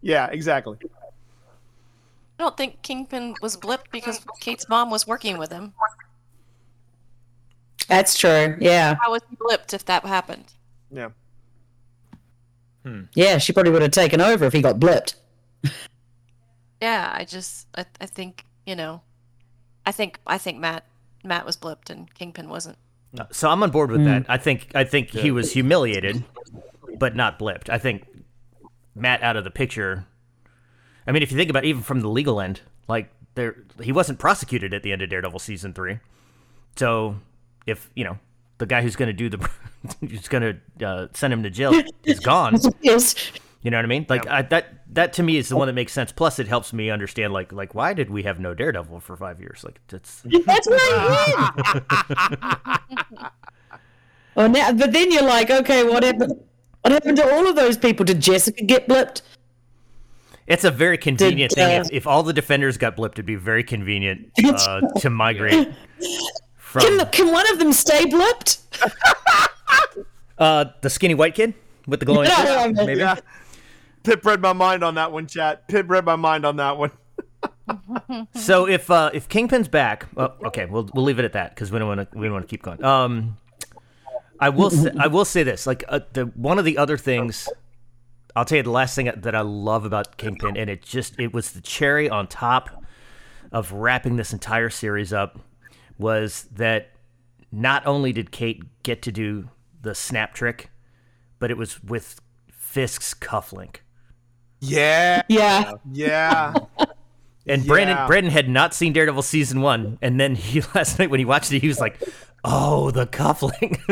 yeah, exactly. I don't think Kingpin was blipped because Kate's mom was working with him. That's true. Yeah. How was he blipped if that happened? Yeah. Hmm. Yeah, she probably would have taken over if he got blipped. Yeah, I just I, I think you know, I think I think Matt Matt was blipped and Kingpin wasn't. So I'm on board with that. I think I think he was humiliated, but not blipped. I think Matt out of the picture. I mean, if you think about it, even from the legal end, like there, he wasn't prosecuted at the end of Daredevil season three. So if you know the guy who's going to do the, who's going to uh, send him to jail is gone. Yes. You know what I mean? Like I, that that to me is the one that makes sense. Plus, it helps me understand like like why did we have no Daredevil for five years? Like that's That's right. oh, now, but then you're like, okay, what happened? What happened to all of those people? Did Jessica get blipped? It's a very convenient Did, thing. uh, If, if all the defenders got blipped, it'd be very convenient uh, to migrate from Can, can one of them stay blipped? uh, the skinny white kid with the glowing Yeah, eyes. yeah, Maybe. Yeah. Pip read my mind on that one, chat. Pip read my mind on that one. So if uh, if Kingpin's back, well, okay, we'll we'll leave it at that because we don't want to we don't want to keep going. Um, I will say, I will say this like uh, the one of the other things. I'll tell you the last thing that I love about Kingpin, and it just it was the cherry on top of wrapping this entire series up, was that not only did Kate get to do the snap trick, but it was with Fisk's cufflink. Yeah. Yeah. Yeah. And Brandon Yeah. Brandon had not seen Daredevil season one, and then he last night when he watched it, he was like, "Oh, the coupling."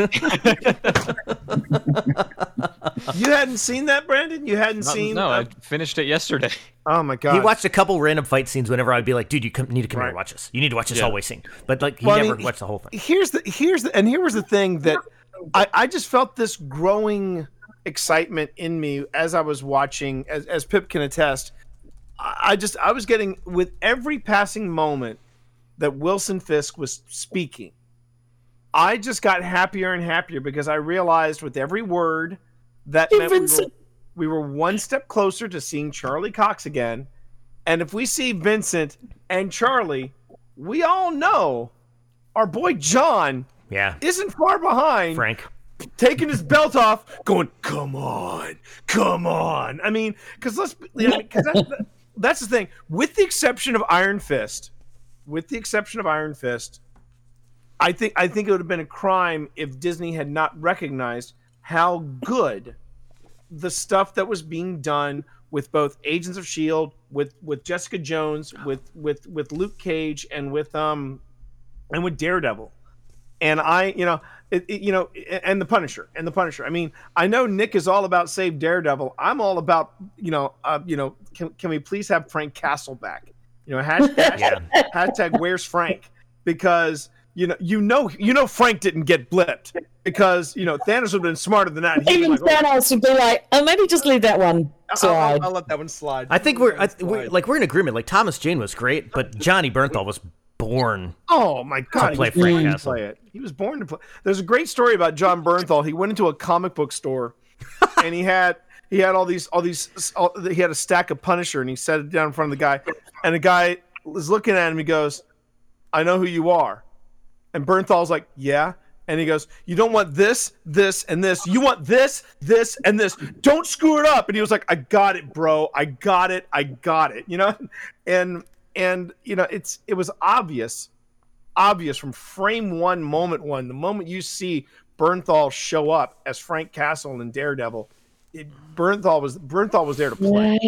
You hadn't seen that, Brandon? You hadn't Not- seen? no, uh, I finished it yesterday. oh my god! he watched a couple random fight scenes whenever I'd be like, "Dude, you come, need to come here and watch this. You need to watch this Yeah. hallway scene." But like, he Well, I never mean, watched the whole thing. Here's the here's the and here was the thing that I, I just felt this growing excitement in me as I was watching, as as Pip can attest. I, I just I was getting with every passing moment that Wilson Fisk was speaking. I just got happier and happier because I realized with every word that Hey, meant we were, Vincent. we were one step closer to seeing Charlie Cox again. And if we see Vincent and Charlie, we all know our boy John Yeah, isn't far behind, Frank. Taking his belt off, going, "Come on, come on." I mean, because let's, you that, that's the thing. With the exception of Iron Fist, with the exception of Iron Fist, I think I think it would have been a crime if Disney had not recognized how good the stuff that was being done with both Agents of Shield, with with Jessica Jones, with with with Luke Cage, and with um and with Daredevil and I, you know, it, it- you know, and the Punisher, and the Punisher. I mean, I know Nick is all about save Daredevil. I'm all about, you know, uh, you know, can, can we please have Frank Castle back? You know, hashtag, Yeah. hashtag Where's Frank? Because you know, you know, you know, Frank didn't get blipped because you know Thanos would have been smarter than that. He'd Even like, oh, Thanos would be like, oh, maybe just leave that one I'll, I'll, slide. I'll let that one slide. I think we're I, Let that one we, slide. like we're in agreement. Like Thomas Jane was great, but Johnny Bernthal was born. Oh my god! he play born Frank Castle. play it. He was born to play. There's a great story about Jon Bernthal. He went into a comic book store, and he had he had all these all these all, he had a stack of Punisher, and he set it down in front of the guy, and the guy was looking at him. He goes, "I know who you are," and Bernthal's like, "Yeah." And he goes, "You don't want this, this, and this. You want this, this, and this. Don't screw it up." And he was like, "I got it, bro. I got it. I got it." You know, and and you know, it's it was obvious obvious from frame one, moment one, the moment you see Bernthal show up as Frank Castle in Daredevil, it, Bernthal was Bernthal was there to play.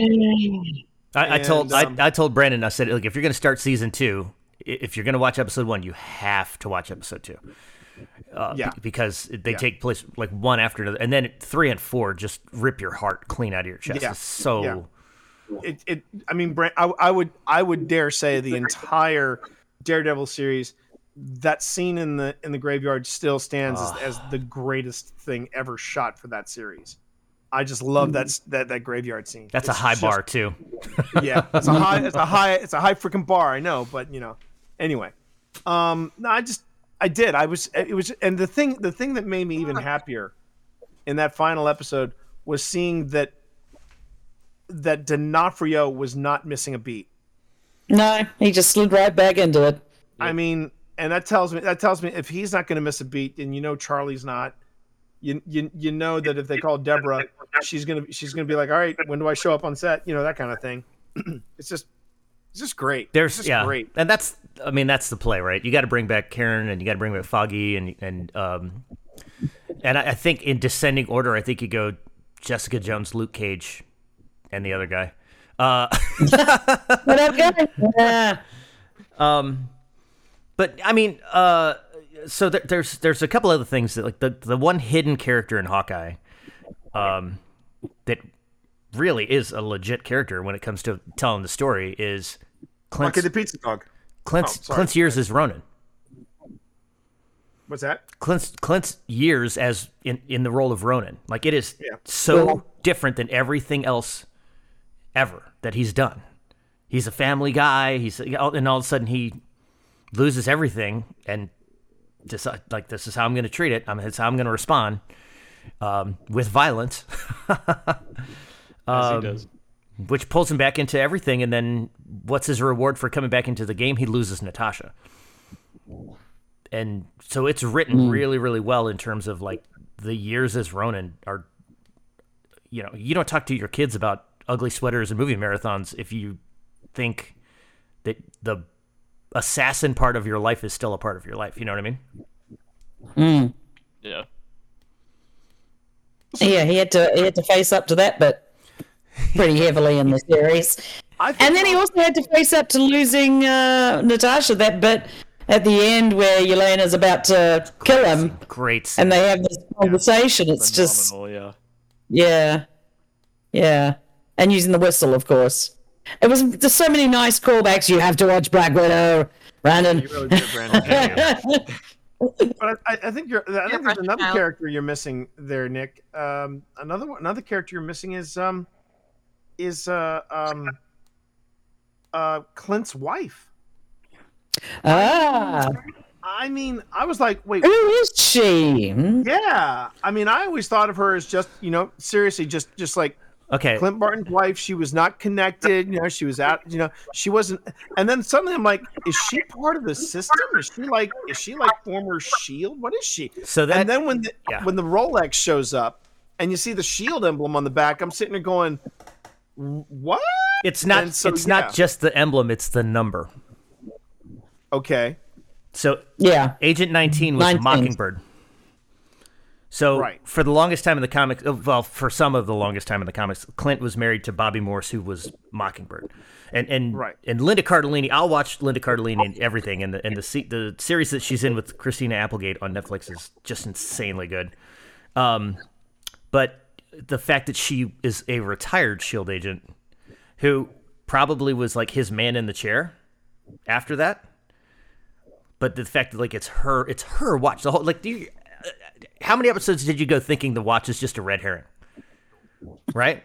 I, I told um, I, I told Brandon. I said, look, if you're going to start season two, if you're going to watch episode one, you have to watch episode two. Uh, Yeah. be- because they Yeah. take place like one after another, and then three and four just rip your heart clean out of your chest. Yeah. It's so Yeah. It, it I mean, Brent, I, I would I would dare say the entire Daredevil series, that scene in the in the graveyard still stands as, as the greatest thing ever shot for that series. I just love that that that graveyard scene. that's a high just- bar too. yeah, it's a high, it's a high, it's a high freaking bar. I know, but you know, anyway, um, no, I just, I did. I was, it was, and the thing, the thing that made me even happier in that final episode was seeing that that D'Onofrio was not missing a beat. No, he just slid right back into it. I mean, and that tells me that tells me if he's not going to miss a beat, and you know Charlie's not. You, you you know that if they call Deborah, she's gonna she's gonna be like, all right, when do I show up on set? You know that kind of thing. it's just it's just great. There's it's just yeah, great. and that's I mean that's the play, right? You got to bring back Karen and you got to bring back Foggy and and um and I, I think in descending order, I think you go Jessica Jones, Luke Cage, and the other guy. Uh, What up, guys? Yeah. Um, but I mean, uh, so there, there's there's a couple other things that like the the one hidden character in Hawkeye, um, that really is a legit character when it comes to telling the story is Clint's Bucky the pizza dog. Clint's, oh. Clint's years as Ronin. What's that? Clint's Clint's years as in in the role of Ronin. Like it is Yeah. so different than everything else ever that he's done. He's a family guy. He's and all of a sudden he loses everything and just like this is how I'm going to treat it. I'm it's how I'm going to respond um, with violence, As Um, he does. which pulls him back into everything. And then what's his reward for coming back into the game? He loses Natasha. And so it's written really, really well in terms of like the years as Ronin are. You know, you don't talk to your kids about ugly sweaters and movie marathons if you think that the assassin part of your life is still a part of your life. You know what I mean? Yeah. Yeah, he had to he had to face up to that, but pretty heavily in the series. And then he also had to face up to losing uh, Natasha that bit at the end where Yelena's about to kill him, Great. and they have this conversation. It's just Phenomenal, yeah. yeah, yeah, and using the whistle, of course. It was there's so many nice callbacks. You have to watch Black Widow, Brandon. you really did, Brandon. but I, I think you're. I think there's another Child. character you're missing there, Nick. Um, another one, another character you're missing is um, is uh um, uh Clint's wife. ah, I mean, I was like, wait, who is she? Hmm? yeah. I mean, I always thought of her as just, you know, seriously, just just like okay. Clint Barton's wife. She was not connected. You know, she was out. You know, she wasn't. And then suddenly, I'm like, is she part of the system? Is she like, is she like former Shield? What is she? So that and then when the yeah. when the Rolex shows up and you see the Shield emblem on the back, I'm sitting there going, what? it's not. so, it's yeah. not just the emblem. It's the number. Okay, So Yeah, Agent 19 was 19. Mockingbird. So Right. for the longest time in the comics, uh, well, for some of the longest time in the comics, Clint was married to Bobbi Morse, who was Mockingbird, and and Right. and Linda Cardellini. I'll watch Linda Cardellini and everything, and the and the the series that she's in with Christina Applegate on Netflix is just insanely good. Um, but the fact that she is a retired Shield agent, who probably was like his man in the chair after that but the fact that like it's her it's her watch the whole like do you, uh, how many episodes did you go thinking the watch is just a red herring right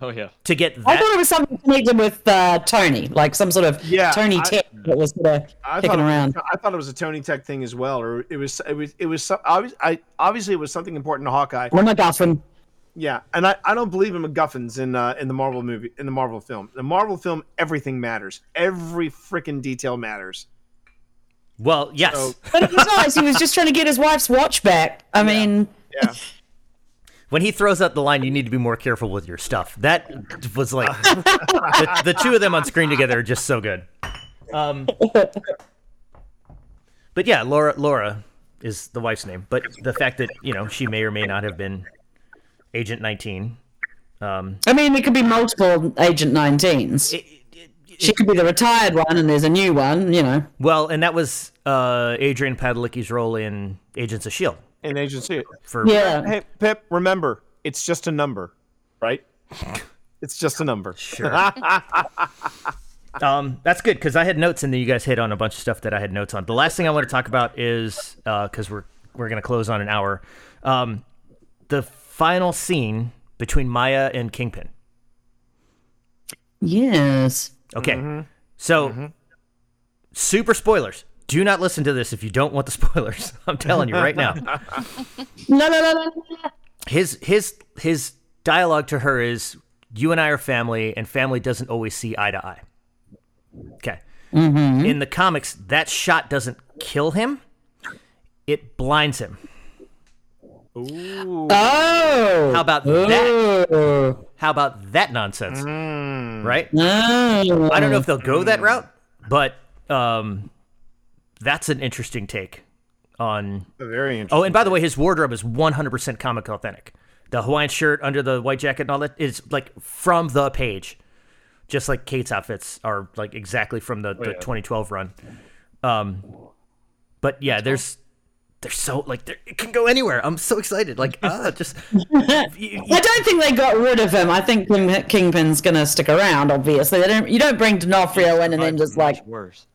Oh yeah. to get that. I thought it was something connected with uh, Tony, like some sort of Yeah, Tony I- tech that was sort of I kicking around. Was, I thought it was a Tony Tech thing as well, or it was it was it was some, obvi- I obviously it was something important to Hawkeye. Well, MacGuffin. Yeah, and I, I don't believe in MacGuffins in uh, in the Marvel movie in the Marvel film. The Marvel film, everything matters. Every freaking detail matters. Well yes So- But it was nice. He was just trying to get his wife's watch back. I mean, Yeah, when he throws out the line you need to be more careful with your stuff that was like the, the two of them on screen together are just so good um but yeah laura laura is the wife's name but the fact that you know she may or may not have been agent 19 um I mean, it could be multiple Agent 19s. It- she could be the retired one, and there's a new one. You know. Well, and that was uh, Adrian Padalecki's role in Agents of Shield. in agency. For Yeah. Hey, Pip, remember, it's just a number, right? It's just a number. sure. um, that's good because I had notes, and then you guys hit on a bunch of stuff that I had notes on. The last thing I want to talk about is because we're we're gonna close on an hour. Um, the final scene between Maya and Kingpin. Yes. Okay, mm-hmm. so mm-hmm. super spoilers. Do not listen to this if you don't want the spoilers. I'm telling you right now. No, no, no, no. no. his his his dialogue to her is you and I are family and family doesn't always see eye to eye. Okay. Mm-hmm. In the comics that shot doesn't kill him. It blinds him. Oh. How about that? Oh. How about that nonsense? Right? Oh. I don't know if they'll go that route, but um that's an interesting take on Very interesting. Oh, and by the way, his wardrobe is 100% comic authentic. The Hawaiian shirt under the white jacket and all that is like from the page, just like Kate's outfits are like exactly from the, the 2012 run. Um, but yeah, there's there's so like there, it can go anywhere. I'm so excited. Like ah, just you- you- I don't think they got rid of him. I think King- Kingpin's gonna stick around. Obviously, they don't. You don't bring D'Onofrio in and then just like, worse.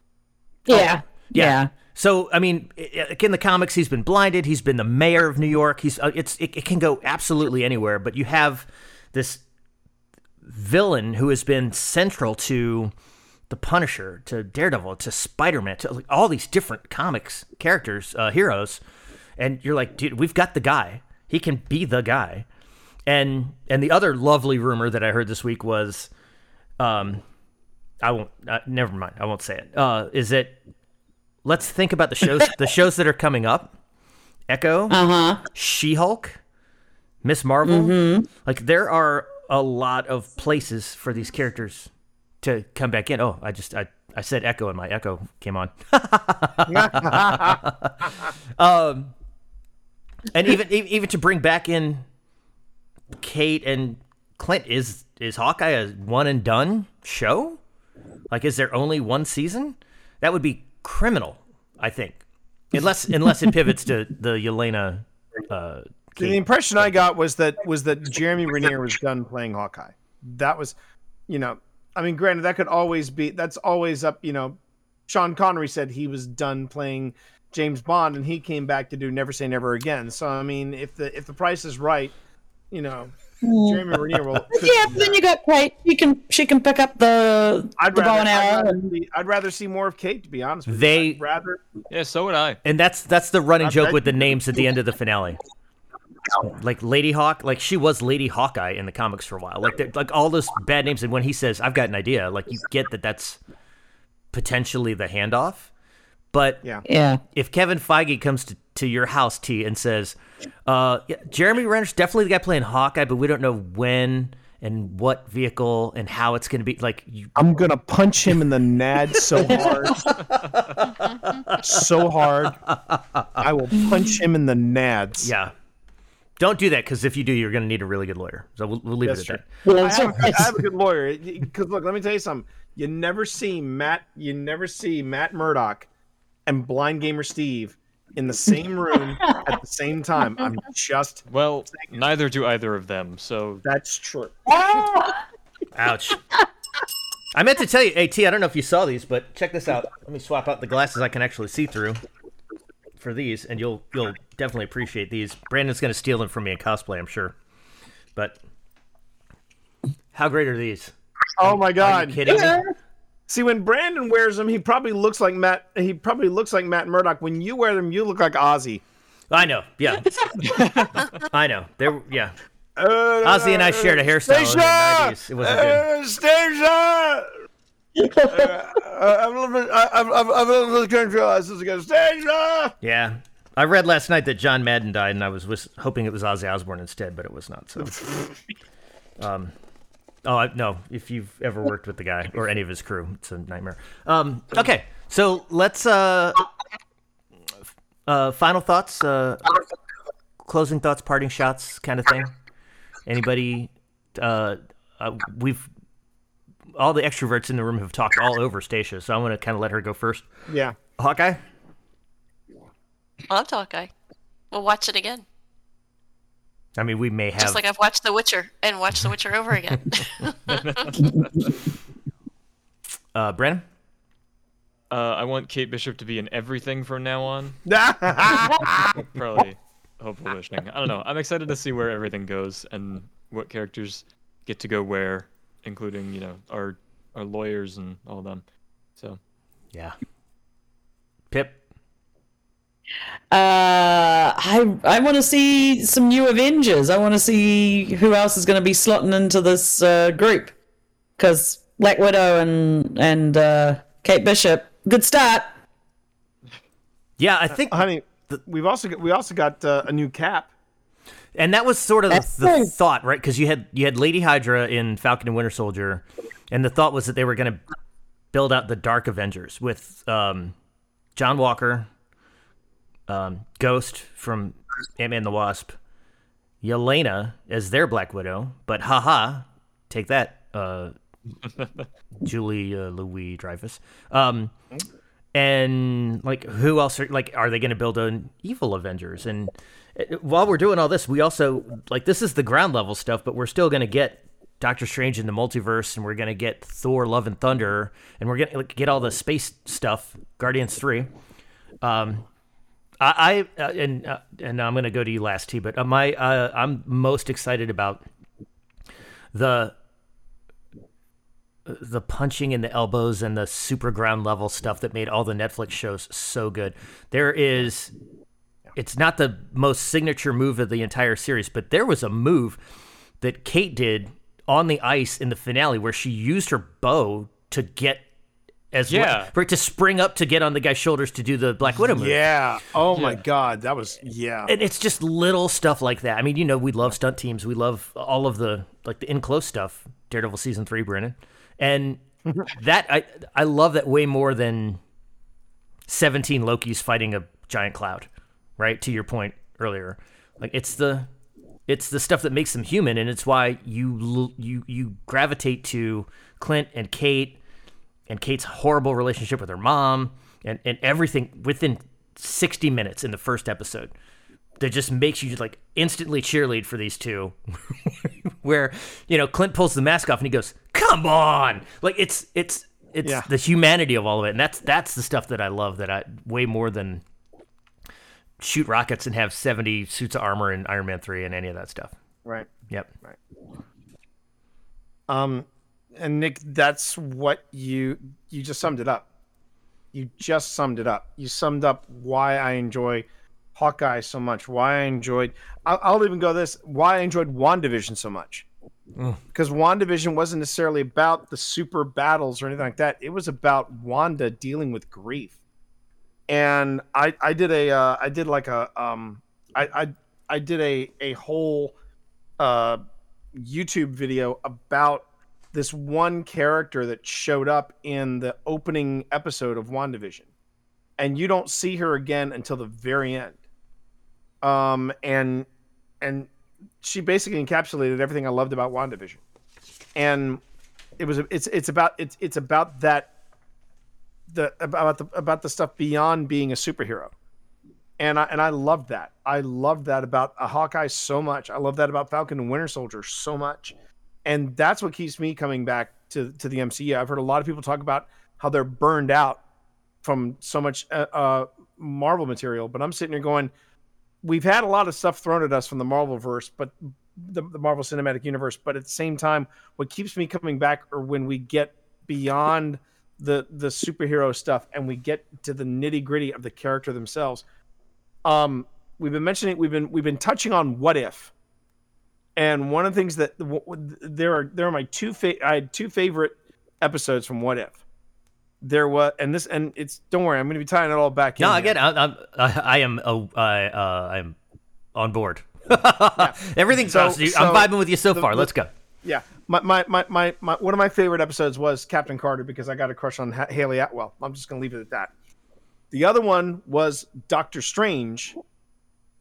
yeah, yeah. So I mean, i- i- in the comics, he's been blinded. He's been the mayor of New York. He's uh, it's it, it can go absolutely anywhere. But you have this villain who has been central to the Punisher, to Daredevil, to Spider Man, to like, all these different comics characters, uh, heroes, and you're like, dude, we've got the guy. He can be the guy. And and the other lovely rumor that I heard this week was, um, I won't. Uh, never mind. I won't say it. Uh, is it? let's think about the shows the shows that are coming up echo Uh huh. she-hulk miss marvel like there are a lot of places for these characters to come back in oh i just i, I said echo and my echo came on um and even even to bring back in kate and clint is is hawkeye a one and done show? Like, is there only one season? That would be criminal, I think. Unless unless it pivots to the Yelena. Uh, The impression I got was that was that Jeremy Renner was done playing Hawkeye. That was, you know, I mean, granted, that could always be. That's always up. You know, Sean Connery said he was done playing James Bond, and he came back to do Never Say Never Again. So I mean, if the if the price is right, you know, hmm. Jeremy Renner will. Yeah, but then you got Kate. You can she can pick up the I'd the bow rather, and I'd, rather and- see, I'd rather see more of Kate, to be honest with They- you. I'd rather. Yeah, so would I. and that's that's the running I joke bet with the names at the end of the finale. Like Lady Hawk, like she was Lady Hawkeye in the comics for a while. Like they're- like all those bad names, and when he says, "I've got an idea," like you get that that's potentially the handoff. But Yeah. Yeah. if Kevin Feige comes to, to your house, T, and says, uh, yeah, Jeremy Renner's definitely the guy playing Hawkeye, but we don't know when and what vehicle and how it's going to be. Like, you, I'm gonna punch him in the nad so hard, so hard. I will punch him in the nads. yeah. Don't do that because if you do, you're going to need a really good lawyer. So we'll, we'll leave That's it at true. that. Well, I have, I have a good lawyer. Because look, let me tell you something. You never see Matt. You never see Matt Murdock and Blind Gamer Steve in the same room at the same time. I'm just. Well, neither do either of them. So That's true. Ouch. I meant to tell you, At. I don't know if you saw these, but check this out. Let me swap out the glasses I can actually see through for these, and you'll you'll definitely appreciate these. Brandon's going to steal them from me in cosplay, I'm sure. But how great are these? Oh my Are you God! kidding me? See, when Brandon wears them, he probably looks like Matt. He probably looks like Matt Murdock. When you wear them, you look like Ozzy. I know. Yeah. I know. There. Yeah. Uh, Ozzy and I shared a hairstyle in the 90s. It wasn't good. Uh, Stacia! Uh, I'm living. I- I'm, I'm, I'm living in the country. This is again. Stacia! Yeah. I read last night that John Madden died, and I was wis- hoping it was Ozzy Osbourne instead, but it was not. So. Um. Oh I, no! If you've ever worked with the guy or any of his crew, it's a nightmare. Um. Okay. So let's. Uh. Uh. Final thoughts. Uh. Closing thoughts, parting shots, kind of thing. Anybody? Uh. uh we've. All the extroverts in the room have talked all over Stacia, so I'm going to kind of let her go first. Yeah. Hawkeye. Loved Hawkeye. We'll watch it again. I mean, we may have. Just like I've watched The Witcher and watched The Witcher over again. uh, Brandon. uh, I want Kate Bishop to be in everything from now on. Probably hopeful wishing. I don't know. I'm excited to see where everything goes and what characters get to go where, including you know our our lawyers and all of them. So Yeah. Pip. Uh, I I want to see some new Avengers. I want to see who else is going to be slotting into this uh, group. Because Black Widow and and uh, Kate Bishop, good start. Yeah, I think, honey. We've also got, we also got uh, a new Cap. and that was sort of the, the thought, right? Because you had you had Lady Hydra in Falcon and Winter Soldier, and the thought was that they were going to build out the Dark Avengers with um, John Walker, um, Ghost from Ant Man the Wasp, Yelena as their Black Widow, but haha, take that, uh, Julie uh, Louis Dreyfus. Um, and like who else are like are they going to build an evil avengers and uh, while we're doing all this we also like this is the ground level stuff but we're still going to get doctor strange in the multiverse and we're going to get thor love and thunder and we're going to like, get all the space stuff guardians 3 um i, I uh, and uh, and i'm going to go to you last t but uh, my uh, i'm most excited about the the punching in the elbows and the super ground level stuff that made all the Netflix shows so good. There is it's not the most signature move of the entire series, but there was a move that Kate did on the ice in the finale where she used her bow to get as well, Yeah. for it to spring up to get on the guy's shoulders to do the Black Widow move. Yeah. Oh my God, that was yeah. And it's just little stuff like that. I mean, you know, we love stunt teams. We love all of the like the in close stuff. Daredevil season three, Brennan, and that I I love that way more than seventeen Lokis fighting a giant cloud. Right to your point earlier, like it's the It's the stuff that makes them human, and it's why you l- you you gravitate to Clint and Kate, and Kate's horrible relationship with her mom, and and everything within sixty minutes in the first episode that just makes you just like instantly cheerlead for these two. Where you know Clint pulls the mask off and he goes, "Come on!" Like it's it's it's Yeah. the humanity of all of it, and that's that's the stuff that I love. That I way more than shoot rockets and have seventy suits of armor in Iron Man three and any of that stuff. Right. Yep. Right um, and Nick, that's what you you just summed it up. You just summed it up. You summed up why I enjoy Hawkeye so much. Why I enjoyed. I'll, I'll even go this. Why I enjoyed Wandavision so much. Because Wandavision wasn't necessarily about the super battles or anything like that. It was about Wanda dealing with grief. And I I did a uh, I did like a um I I I did a a whole uh YouTube video about this one character that showed up in the opening episode of WandaVision. And you don't see her again until the very end. Um and and she basically encapsulated everything I loved about WandaVision. And it was it's it's about it's it's about that the about the about the stuff beyond being a superhero and I and I loved that. I loved that about a Hawkeye so much. I love that about Falcon and Winter Soldier so much, and that's what keeps me coming back to to the MCU. I've heard a lot of people talk about how they're burned out from so much uh, uh, Marvel material, but I'm sitting here going, we've had a lot of stuff thrown at us from the Marvel verse, but the, the Marvel Cinematic Universe. But at the same time, what keeps me coming back are when we get beyond the the superhero stuff and we get to the nitty gritty of the character themselves um we've been mentioning we've been we've been touching on what if and one of the things that w- w- there are there are my two fa- i had two favorite episodes from what if there was and this and it's don't worry i'm going to be tying it all back No, in I here. get. I, I'm, I, I am. Oh, I, uh, I'm on board. Everything. So- I'm vibing with you so the- far. the- Let's go. yeah my, my, my, my, my one of my favorite episodes was captain carter because i got a crush on ha- hayley atwell i'm just going to leave it at that the other one was doctor strange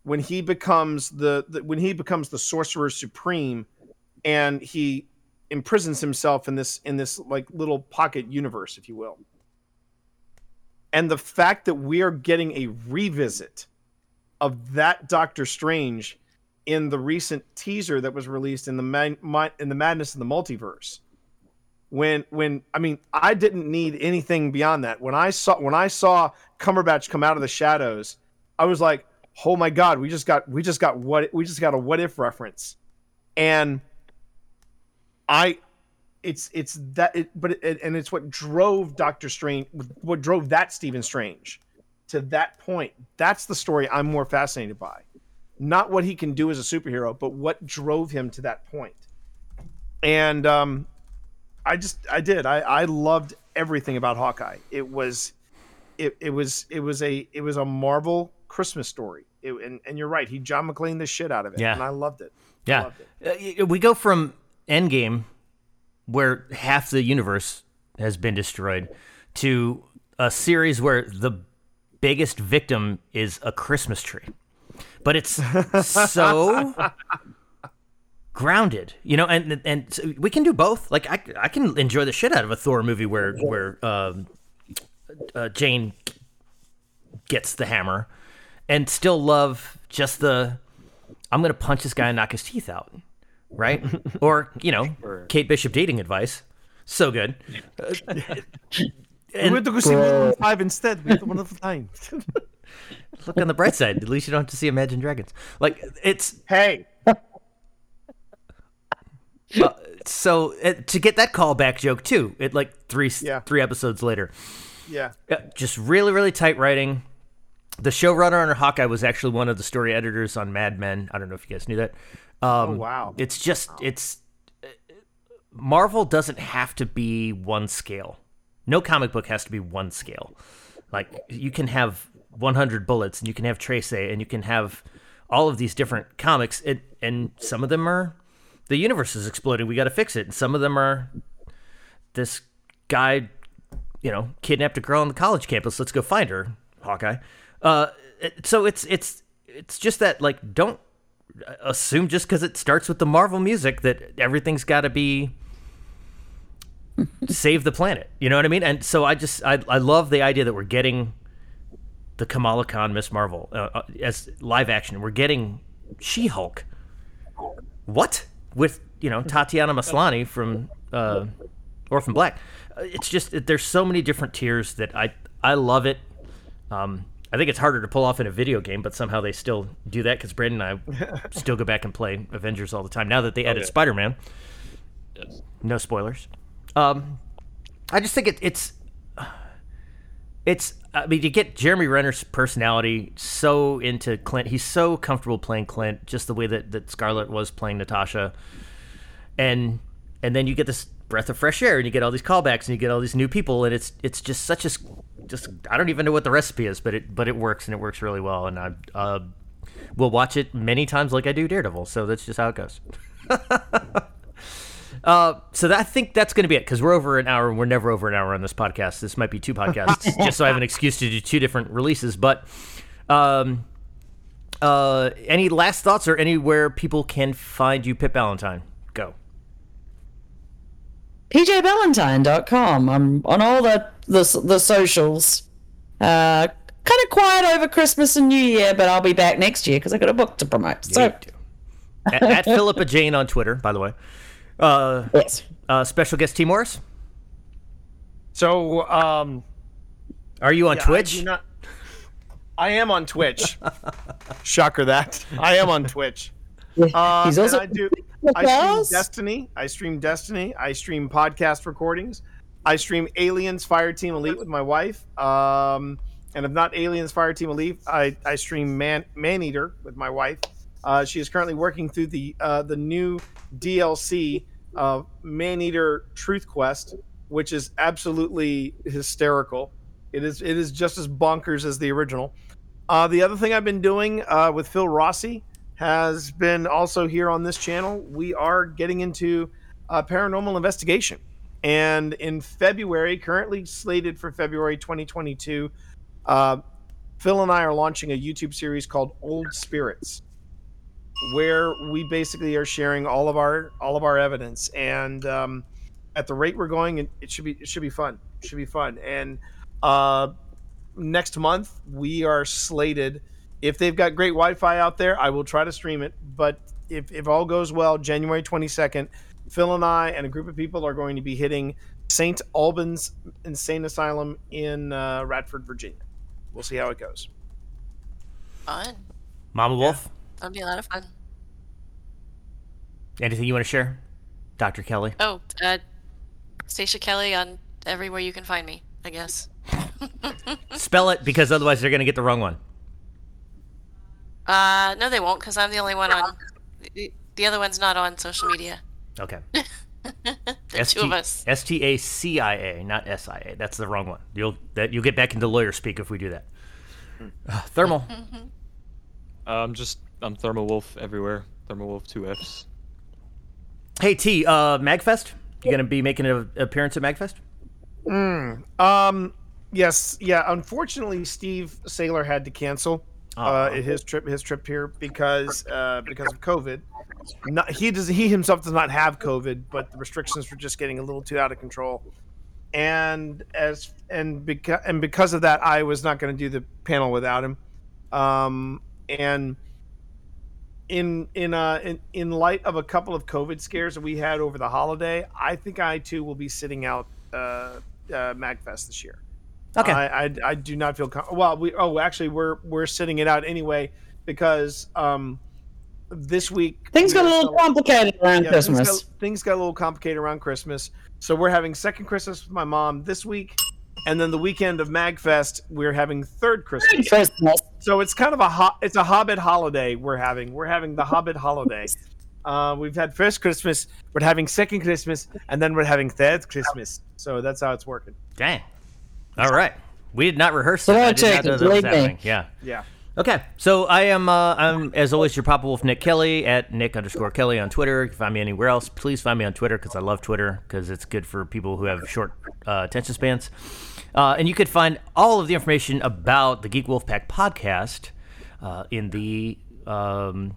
when he becomes the, the when he becomes the sorcerer supreme and he imprisons himself in this in this like little pocket universe if you will. And the fact that we are getting a revisit of that doctor strange in the recent teaser that was released in the man, in the madness of the multiverse when when i mean i didn't need anything beyond that. When i saw when i saw cumberbatch come out of the shadows i was like oh my god we just got we just got what we just got a what if reference and i it's it's that it but it, and it's what drove doctor strange what drove that stephen strange to that point that's the story i'm more fascinated by not what he can do as a superhero, but what drove him to that point. And um, I just I did I I loved everything about Hawkeye. It was it, it was it was a it was a Marvel Christmas story. It, and and you're right, he John McClane the shit out of it, Yeah. and I loved it. Yeah, loved it. Uh, we go from Endgame, where half the universe has been destroyed, to a series where the biggest victim is a Christmas tree, but it's so grounded, you know. And and so we can do both. Like I, I can enjoy the shit out of a Thor movie where where um, uh, Jane gets the hammer, and still love just the I'm gonna punch this guy and knock his teeth out, right? or you know, Kate Bishop dating advice, so good. we went to go see Wonder Woman five instead. We had a wonderful time. Look on the bright side. At least you don't have to see Imagine Dragons. Like it's hey, so uh, to get that callback joke too. It like three Yeah. three episodes later. yeah, Yeah, just really really tight writing. The showrunner on Hawkeye was actually one of the story editors on Mad Men. I don't know if you guys knew that. Um, oh wow, It's just it's Marvel doesn't have to be one scale. No comic book has to be one scale. Like you can have 100 bullets and you can have Trace and you can have all of these different comics it, and some of them are the universe is exploding, we got to fix it. And some of them are this guy, you know, kidnapped a girl on the college campus, let's go find her, Hawkeye. Uh so it's it's it's just that like don't assume just because it starts with the Marvel music that everything's got to be save the planet. You know what I mean? And so I just I I love the idea that we're getting the Kamala Khan Miss Marvel uh, uh, as live action. We're getting She Hulk. What with you know Tatiana Maslany from uh, Orphan Black? Uh, It's just there's so many different tiers that I I love it. Um, I think it's harder to pull off in a video game, but somehow they still do that because Brandon and I still go back and play Avengers all the time. Now that they added yeah. Spider Man, Yes. no spoilers. Um, I just think it, it's it's. I mean, you get Jeremy Renner's personality so into Clint. He's so comfortable playing Clint, just the way that that Scarlett was playing Natasha, and and then you get this breath of fresh air, and you get all these callbacks, and you get all these new people, and it's it's just such a s- just I don't even know what the recipe is, but it but it works and it works really well, and I uh, will watch it many times like I do Daredevil. So that's just how it goes. Uh, so that, I think that's going to be it because we're over an hour and we're never over an hour on this podcast. This might be two podcasts just so I have an excuse to do two different releases. But um, uh, any last thoughts or anywhere people can find you, Pip Valentine? Go. PJValentine.com. I'm on all the the, the socials. Uh, kind of quiet over Christmas and New Year, but I'll be back next year because I got a book to promote. So You do. at, at Philippa Jane on Twitter, by the way. Uh, yes, uh, special guest T Morris. So, um, Are you on yeah, Twitch? I, do not- I am on Twitch. Shocker that I am on Twitch. Uh, he's also I do. I stream Destiny. I stream Destiny. I stream podcast recordings. I stream Aliens Fireteam Elite with my wife. Um, and if not Aliens Fireteam Elite, I, I stream Man Maneater with my wife. Uh, she is currently working through the uh, the new DLC of Maneater Truth Quest, which is absolutely hysterical. It is it is just as bonkers as the original. Uh, the other thing I've been doing uh, with Phil Rossi has been also here on this channel. We are getting into uh, paranormal investigation. And in February, currently slated for February 2022, uh, Phil and I are launching a YouTube series called Old Spirits, where we basically are sharing all of our all of our evidence. And um, at the rate we're going, it, it should be it should be fun. It should be fun. And uh, next month we are slated if they've got great wi-fi out there i will try to stream it but if, if all goes well january 22nd phil and i and a group of people are going to be hitting st albans insane asylum in uh, radford virginia we'll see how it goes Fun. Mama Wolf, That'll be a lot of fun. anything you want to share? Dr. Kelly? Oh, uh, Stacia Kelly on everywhere you can find me, I guess. Spell it because otherwise they're going to get the wrong one. Uh, no, they won't, because I'm the only one on. The, the other one's not on social media. Okay. The two of us. S T A C I A, not S I A. That's the wrong one. You'll that you'll get back into lawyer speak if we do that. Uh, thermal. Um, just I'm Thermal Wolf everywhere. Thermal Wolf two Fs. hey T, uh, Magfest. You gonna be making an appearance at Magfest? um yes yeah unfortunately steve Saylor had to cancel uh, his trip his trip here because uh, because of covid. Not, he does he himself does not have covid but the restrictions were just getting a little too out of control. And as and because and because of that i was not going to do the panel without him. Um and in in uh in, in light of a couple of covid scares that we had over the holiday i think i too will be sitting out uh, uh magfest this year Okay. I, I, I do not feel com- well. We oh actually we're we're sitting it out anyway because um this week things got a little cel- complicated around yeah, Christmas. Things got, things got a little complicated around Christmas, so we're having second Christmas with my mom this week, and then the weekend of Magfest we're having third Christmas. Christmas. So it's kind of a ho- it's a Hobbit holiday we're having. We're having the Hobbit holiday. Uh, we've had first Christmas, we're having second Christmas, and then we're having third Christmas. So that's how it's working. Dang. All right. We did not rehearse So that. I no did not know that was happening. Yeah. Yeah. Okay, so I am, uh, I'm as always your Papa Wolf Nick Kelly at Nick underscore Kelly on Twitter. You can find me anywhere else. Please find me on Twitter because I love Twitter because it's good for people who have short uh, attention spans. Uh, and you could find all of the information about the Geek Wolf Pack podcast uh, in the um,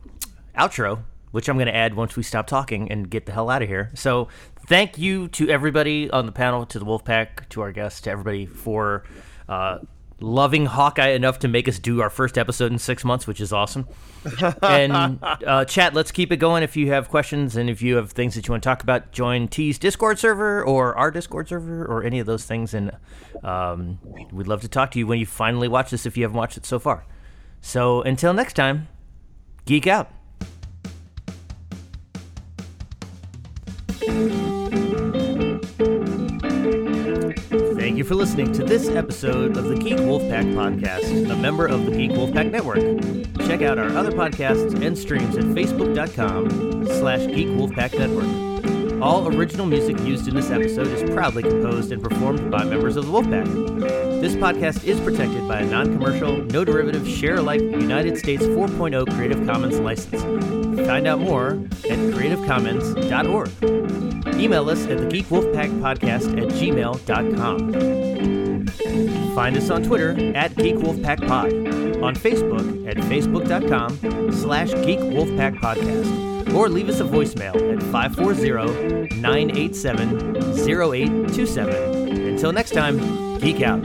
outro, which I'm going to add once we stop talking and get the hell out of here. So, thank you to everybody on the panel, to the Wolfpack, to our guests, to everybody for uh, loving Hawkeye enough to make us do our first episode in six months, which is awesome. and uh, chat, let's keep it going. If you have questions and if you have things that you want to talk about, join T's Discord server or our Discord server or any of those things. And um, we'd love to talk to you when you finally watch this if you haven't watched it so far. So until next time, geek out. For listening to this episode of the Geek Wolfpack Podcast, a member of the Geek Wolfpack Network. Check out our other podcasts and streams at facebook.com slash Geek Network. All original music used in this episode is proudly composed and performed by members of the Wolfpack. This podcast is protected by a non-commercial, no derivative, share-alike United States 4.0 Creative Commons license. Find out more at creativecommons.org. Email us at the Geek Wolfpack Podcast at gmail.com. Find us on Twitter at Geek Wolfpack Pod, on Facebook at facebook.com slash Geek Wolfpack Podcast, or leave us a voicemail at 540-987-0827. Until next time, geek out.